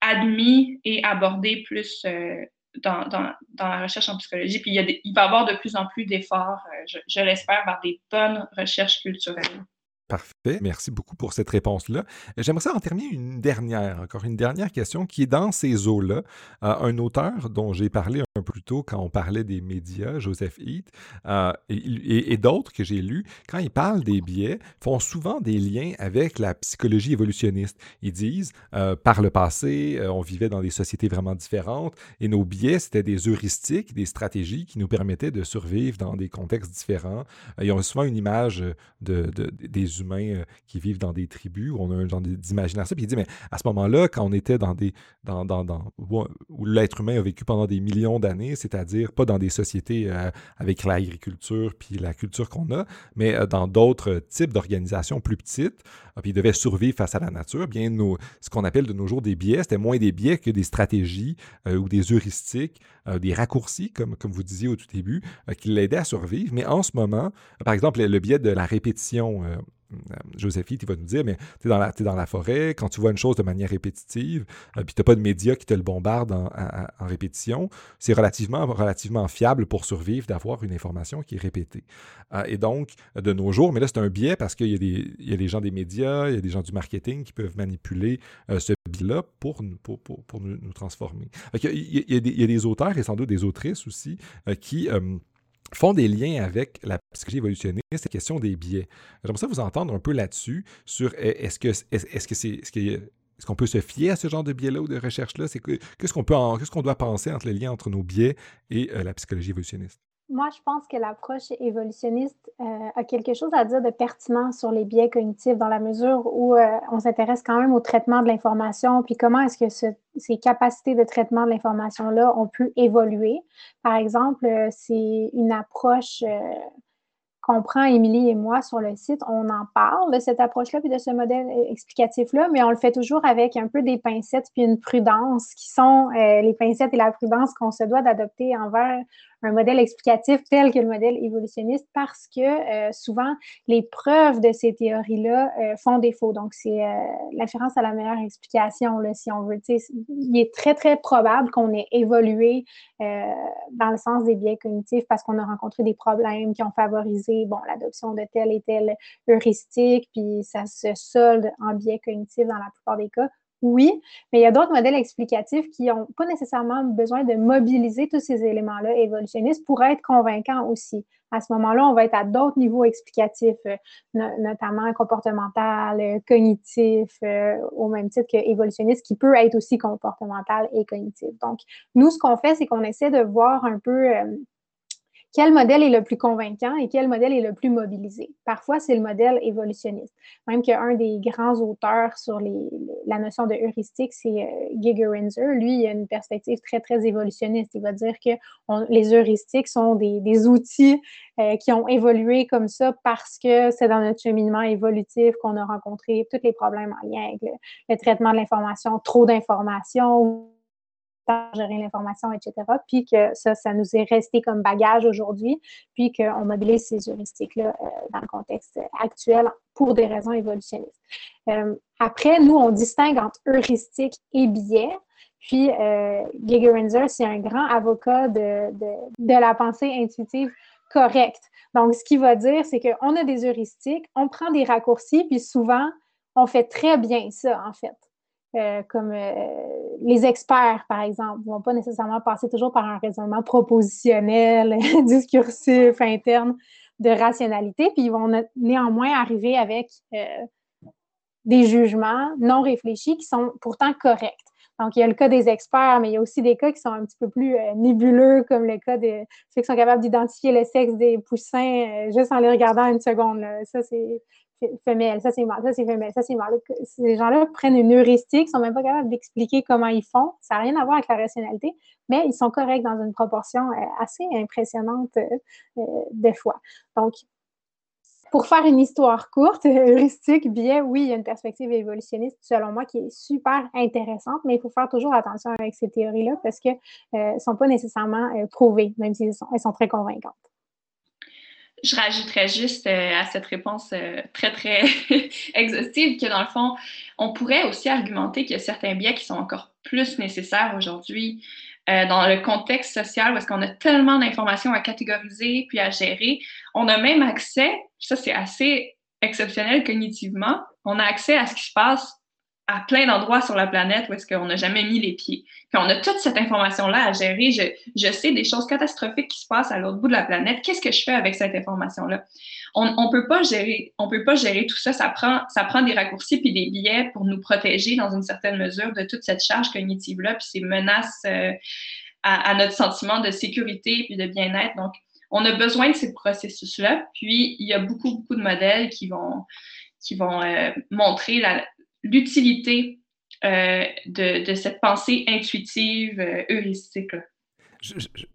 admis et abordé plus dans, dans, la recherche en psychologie. Puis il, y il va y avoir de plus en plus d'efforts, euh, je, je l'espère, vers des bonnes recherches culturelles. Parfait. Merci beaucoup pour cette réponse-là. J'aimerais ça en terminer une dernière, encore une dernière question qui est dans ces eaux-là. Euh, un auteur dont j'ai parlé peu plus tôt quand on parlait des médias, Joseph Heath, euh, et, d'autres que j'ai lus, quand ils parlent des biais, font souvent des liens avec la psychologie évolutionniste. Ils disent, euh, par le passé, on vivait dans des sociétés vraiment différentes et nos biais, c'était des heuristiques, des stratégies qui nous permettaient de survivre dans des contextes différents. ils ont souvent une image de, de des humains euh, qui vivent dans des tribus, où on a un genre d'imaginaire ça. Puis il dit, mais à ce moment-là, quand on était dans des. Dans, dans où, l'être humain a vécu pendant des millions d'années, c'est-à-dire pas dans des sociétés euh, avec l'agriculture puis la culture qu'on a, mais euh, dans d'autres types d'organisations plus petites, puis ils devaient survivre face à la nature, bien nos, ce qu'on appelle de nos jours des biais, c'était moins des biais que des stratégies ou des heuristiques, des raccourcis, comme, comme vous disiez au tout début, qui l'aidaient à survivre. Mais en ce moment, par exemple, le biais de la répétition euh, Joséphine, il va nous dire, mais tu es, dans la forêt, quand tu vois une chose de manière répétitive, euh, puis tu n'as pas de médias qui te le bombardent en, répétition, c'est relativement, fiable pour survivre d'avoir une information qui est répétée. Euh, et donc, de nos jours, mais là, c'est un biais parce qu'il y, a des gens des médias, il y a des gens du marketing qui peuvent manipuler ce biais-là pour, nous, transformer. Il, y a des, auteurs et sans doute des autrices aussi qui font des liens avec la psychologie évolutionniste, cette question des biais. J'aimerais ça vous entendre un peu là-dessus sur est-ce que est-ce que c'est ce est-ce qu'on peut se fier à ce genre de biais-là ou de recherche-là? C'est qu'est-ce qu'on peut doit penser entre le lien entre nos biais et la psychologie évolutionniste? Moi, je pense que l'approche évolutionniste euh, a quelque chose à dire de pertinent sur les biais cognitifs dans la mesure où euh, on s'intéresse quand même au traitement de l'information, puis comment est-ce que ces capacités de traitement de l'information-là ont pu évoluer. Par exemple, euh, c'est une approche qu'on prend, Émilie et moi, sur le site, on en parle de cette approche-là puis de ce modèle explicatif-là, mais on le fait toujours avec un peu des pincettes puis une prudence qui sont les pincettes et la prudence qu'on se doit d'adopter envers un modèle explicatif tel que le modèle évolutionniste parce que euh, souvent les preuves de ces théories-là euh, font défaut. Donc, c'est euh, à la meilleure explication, là, si on veut. Il est très, très probable qu'on ait évolué dans le sens des biais cognitifs parce qu'on a rencontré des problèmes qui ont favorisé bon, l'adoption de telle et telle heuristique, puis ça se solde en biais cognitifs dans la plupart des cas oui, mais il y a d'autres modèles explicatifs qui n'ont pas nécessairement besoin de mobiliser tous ces éléments-là évolutionnistes pour être convaincants aussi. À ce moment-là, on va être à d'autres niveaux explicatifs, euh, notamment comportemental, euh, cognitif, euh, au même titre que évolutionniste, qui peut être aussi comportemental et cognitif. Donc, nous, ce qu'on fait, c'est qu'on essaie de voir un peu quel modèle est le plus convaincant et quel modèle est le plus mobilisé. Parfois, c'est le modèle évolutionniste. Même qu'un des grands auteurs sur la notion de heuristique, c'est euh, Gigerenzer. Lui, il a une perspective très, très évolutionniste. Il va dire que les heuristiques sont des, outils euh, qui ont évolué comme ça parce que c'est dans notre cheminement évolutif qu'on a rencontré tous les problèmes en lien avec le traitement de l'information, trop d'informations gérer l'information, etc. Puis que ça, ça nous est resté comme bagage aujourd'hui, puis qu'on mobilise ces heuristiques-là euh, dans le contexte actuel pour des raisons évolutionnistes. Euh, après, nous, on distingue entre heuristique et biais. Puis, euh, c'est un grand avocat de, de, de la pensée intuitive correcte. Donc, ce qu'il va dire, c'est qu'on a des heuristiques, on prend des raccourcis, puis souvent, on fait très bien ça, en fait. Euh, comme euh, les experts, par exemple, ne vont pas nécessairement passer toujours par un raisonnement propositionnel, discursif, interne de rationalité, puis ils vont néanmoins arriver avec euh, des jugements non réfléchis qui sont pourtant corrects. Donc, il y a le cas des experts, mais il y a aussi des cas qui sont un petit peu plus nébuleux, comme le cas de ceux qui sont capables d'identifier le sexe des poussins juste en les regardant une seconde. Ça, c'est femelle, ça c'est mâle, ça c'est femelle, ça c'est mâle. Ces gens-là prennent une heuristique, sont même pas capables d'expliquer comment ils font. Ça n'a rien à voir avec la rationalité, mais ils sont corrects dans une proportion euh, assez impressionnante euh, euh, des fois. Donc, pour faire une histoire courte, heuristique, bien, oui, il y a une perspective évolutionniste, selon moi, qui est super intéressante, mais il faut faire toujours attention avec ces théories-là parce qu'elles ne sont pas nécessairement prouvées, même si elles sont très convaincantes. Je rajouterais juste euh, à cette réponse euh, très, très exhaustive que dans le fond, on pourrait aussi argumenter qu'il y a certains biais qui sont encore plus nécessaires aujourd'hui euh, dans le contexte social est-ce qu'on a tellement d'informations à catégoriser puis à gérer. On a même accès, ça c'est assez exceptionnel cognitivement, on a accès à ce qui se passe à plein d'endroits sur la planète où est-ce qu'on n'a jamais mis les pieds. Puis on a toute cette information-là à gérer. Je, sais des choses catastrophiques qui se passent à l'autre bout de la planète. Qu'est-ce que je fais avec cette information-là? On ne peut pas gérer, peut pas gérer tout ça. Ça prend, ça prend des raccourcis puis des biais pour nous protéger dans une certaine mesure de toute cette charge cognitive-là puis ces menaces euh, à, à, notre sentiment de sécurité puis de bien-être. Donc, on a besoin de ces processus-là. Puis, il y a beaucoup, beaucoup de modèles qui vont qui vont euh, montrer la, l'utilité euh, de, cette pensée intuitive, euh, heuristique.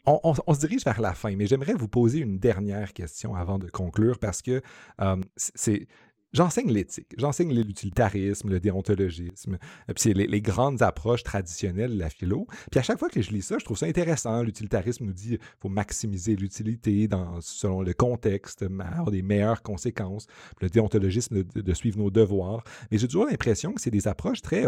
on, se dirige vers la fin, mais j'aimerais vous poser une dernière question avant de conclure parce que euh, c'est J'enseigne l'éthique, j'enseigne l'utilitarisme, le déontologisme, euh, puis c'est les, grandes approches traditionnelles de la philo. Puis à chaque fois que je lis ça, je trouve ça intéressant. L'utilitarisme nous dit faut maximiser l'utilité selon le contexte, avoir des meilleures conséquences. le déontologisme de, suivre nos devoirs. Mais j'ai toujours l'impression que c'est des approches très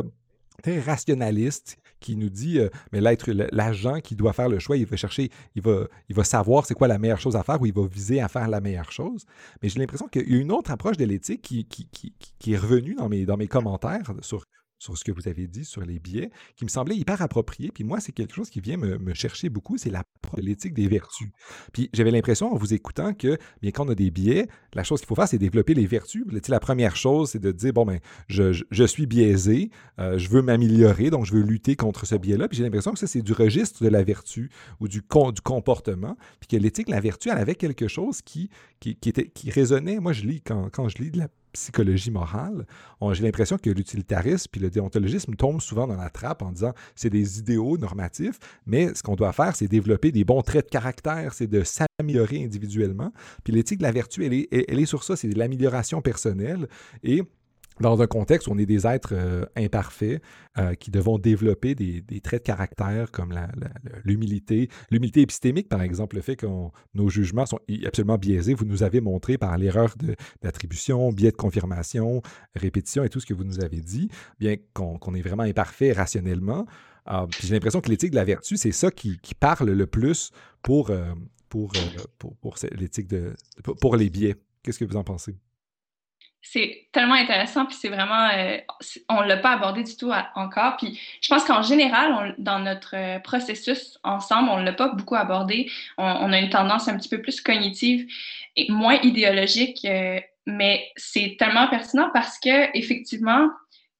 très rationaliste qui nous dit euh, mais l'être l'agent qui doit faire le choix il va chercher il va savoir c'est quoi la meilleure chose à faire ou il va viser à faire la meilleure chose. Mais j'ai l'impression qu'il y a une autre approche de l'éthique qui, est revenue dans mes dans mes commentaires sur sur ce que vous avez dit sur les biais, qui me semblait hyper approprié. Puis moi, c'est quelque chose qui vient me, chercher beaucoup, c'est l'éthique des vertus. Puis j'avais l'impression, en vous écoutant, que bien quand on a des biais, la chose qu'il faut faire, c'est développer les vertus. La première chose, c'est de dire, bon, ben, je, suis biaisé, euh, je veux m'améliorer, donc je veux lutter contre ce biais-là. Puis j'ai l'impression que ça, c'est du registre de la vertu ou du, du comportement. Puis que l'éthique, la vertu, elle avait quelque chose qui, qui, était, qui résonnait. Moi, je lis, quand, quand je lis de la psychologie morale, j'ai l'impression que l'utilitarisme puis le déontologisme tombent souvent dans la trappe en disant c'est des idéaux normatifs, mais ce qu'on doit faire, c'est développer des bons traits de caractère, c'est de s'améliorer individuellement. Puis l'éthique de la vertu, elle est, elle est sur ça, c'est l'amélioration personnelle. Et dans un contexte où on est des êtres euh, imparfaits euh, qui devons développer des, traits de caractère comme l'humilité. L'humilité épistémique, par exemple, le fait que nos jugements sont absolument biaisés, vous nous avez montré par l'erreur d'attribution, biais de confirmation, répétition et tout ce que vous nous avez dit, bien qu'on est vraiment imparfait rationnellement. Euh, j'ai l'impression que l'éthique de la vertu, c'est ça qui, parle le plus pour, pour, pour, pour l'éthique de pour les biais. Qu'est-ce que vous en pensez? C'est tellement intéressant, puis c'est vraiment, euh, on ne l'a pas abordé du tout encore. Puis je pense qu'en général, dans notre euh, processus ensemble, on ne l'a pas beaucoup abordé. On, a une tendance un petit peu plus cognitive et moins idéologique, euh, mais c'est tellement pertinent parce que effectivement,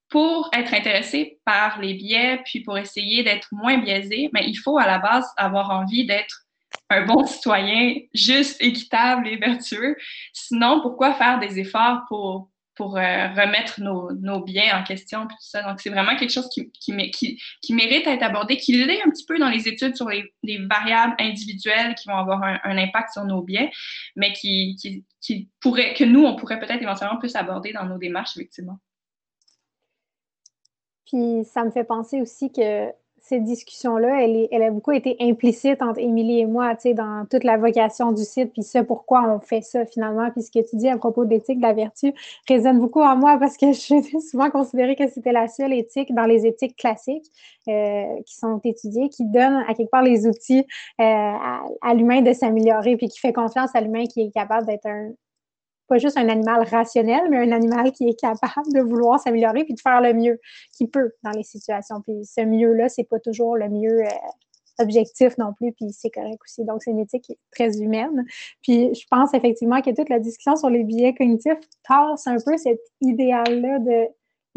pour être intéressé par les biais, puis pour essayer d'être moins biaisé, mais il faut à la base avoir envie d'être un bon citoyen juste, équitable et vertueux. Sinon, pourquoi faire des efforts pour, pour euh, remettre nos, nos, biens en question tout ça? Donc, c'est vraiment quelque chose qui, qui, qui, qui mérite d'être abordé, qui l'est un petit peu dans les études sur les, les variables individuelles qui vont avoir un, un, impact sur nos biens, mais qui, qui, pourrait, que nous, on pourrait peut-être éventuellement plus aborder dans nos démarches, effectivement. Puis, ça me fait penser aussi que cette discussion-là, elle, a beaucoup été implicite entre Émilie et moi, tu sais, dans toute la vocation du site, puis ce pourquoi on fait ça finalement. Puis ce que tu dis à propos d'éthique de la vertu résonne beaucoup en moi parce que je souvent considéré que c'était la seule éthique dans les éthiques classiques euh, qui sont étudiées, qui donne à quelque part les outils euh, à l'humain de s'améliorer, puis qui fait confiance à l'humain qui est capable d'être un, pas juste un animal rationnel, mais un animal qui est capable de vouloir s'améliorer puis de faire le mieux qu'il peut dans les situations. Puis ce mieux-là, c'est pas toujours le mieux euh, objectif non plus, puis c'est correct aussi. Donc, c'est une éthique très humaine. Puis je pense effectivement que toute la discussion sur les biais cognitifs tasse un peu cet idéal-là de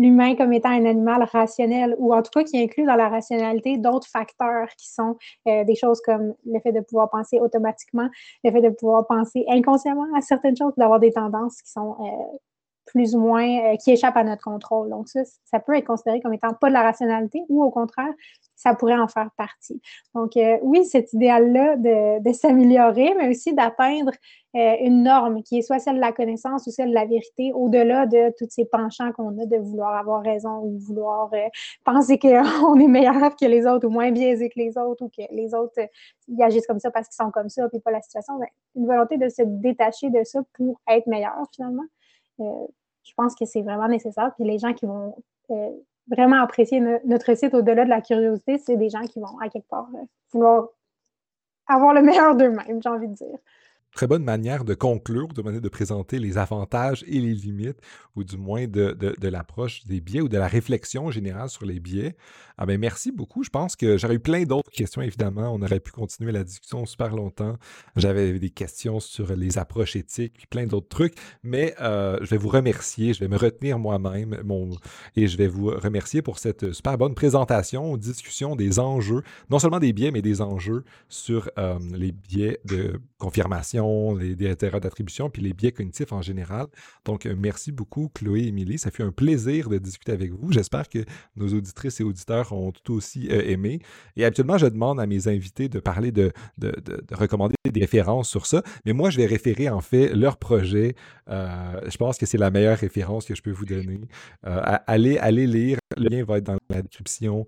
l'humain comme étant un animal rationnel, ou en tout cas qui inclut dans la rationalité d'autres facteurs qui sont euh, des choses comme le fait de pouvoir penser automatiquement, le fait de pouvoir penser inconsciemment à certaines choses, d'avoir des tendances qui sont euh, plus ou moins, euh, qui échappent à notre contrôle. Donc ça, ça peut être considéré comme étant pas de la rationalité, ou au contraire, ça pourrait en faire partie. Donc, euh, oui, cet idéal-là de, s'améliorer, mais aussi d'atteindre euh, une norme qui est soit celle de la connaissance ou celle de la vérité, au-delà de tous ces penchants qu'on a de vouloir avoir raison ou vouloir penser qu'on est meilleur que les autres ou moins biaisé que les autres ou que les autres agissent comme ça parce qu'ils sont comme ça, puis pas la situation. Ben, une volonté de se détacher de ça pour être meilleur, finalement. Je pense que c'est vraiment nécessaire. Puis les gens qui vont vraiment apprécier notre site au-delà de la curiosité, c'est des gens qui vont, à quelque part, euh, vouloir avoir le meilleur d'eux-mêmes, j'ai envie de dire très bonne manière de conclure, de manière de présenter les avantages et les limites, ou du moins de, de, l'approche des biais ou de la réflexion générale sur les biais. Ah ben merci beaucoup. Je pense que j'aurais eu plein d'autres questions, évidemment. On aurait pu continuer la discussion super longtemps. J'avais des questions sur les approches éthiques, puis plein d'autres trucs. Mais euh, je vais vous remercier. Je vais me retenir moi-même et je vais vous remercier pour cette super bonne présentation, discussion des enjeux, non seulement des biais, mais des enjeux sur euh, les biais de confirmation les, des intérêts d'attribution, puis les biais cognitifs en général. Donc, euh, merci beaucoup, Chloé et Émilie. Ça fait un plaisir de discuter avec vous. J'espère que nos auditrices et auditeurs ont tout aussi euh, aimé. Et actuellement, je demande à mes invités de parler de, de, recommander des références sur ça. Mais moi, je vais référer en fait leur projet. Euh, je pense que c'est la meilleure référence que je peux vous donner. allez, allez lire. Le lien va être dans la description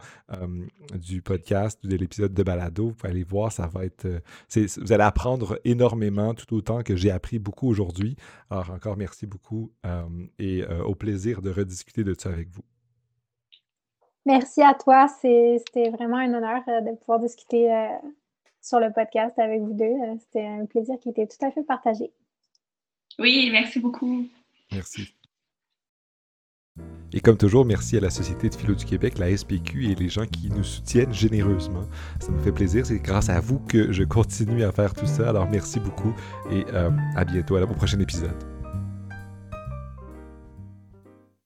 du podcast ou de l'épisode de Balado. Vous pouvez aller voir. Ça va être. vous allez apprendre énormément tout autant que j'ai appris beaucoup aujourd'hui. Alors encore merci beaucoup euh, et euh, au plaisir de rediscuter de ça avec vous. Merci à toi. C'était vraiment un honneur de pouvoir discuter sur le podcast avec vous deux. C'était un plaisir qui était tout à fait partagé. Oui, merci beaucoup. Merci. Et comme toujours, merci à la Société de philo du Québec, la SPQ et les gens qui nous soutiennent généreusement. Ça me fait plaisir. C'est grâce à vous que je continue à faire tout ça. Alors merci beaucoup et euh, à bientôt, à au prochain épisode.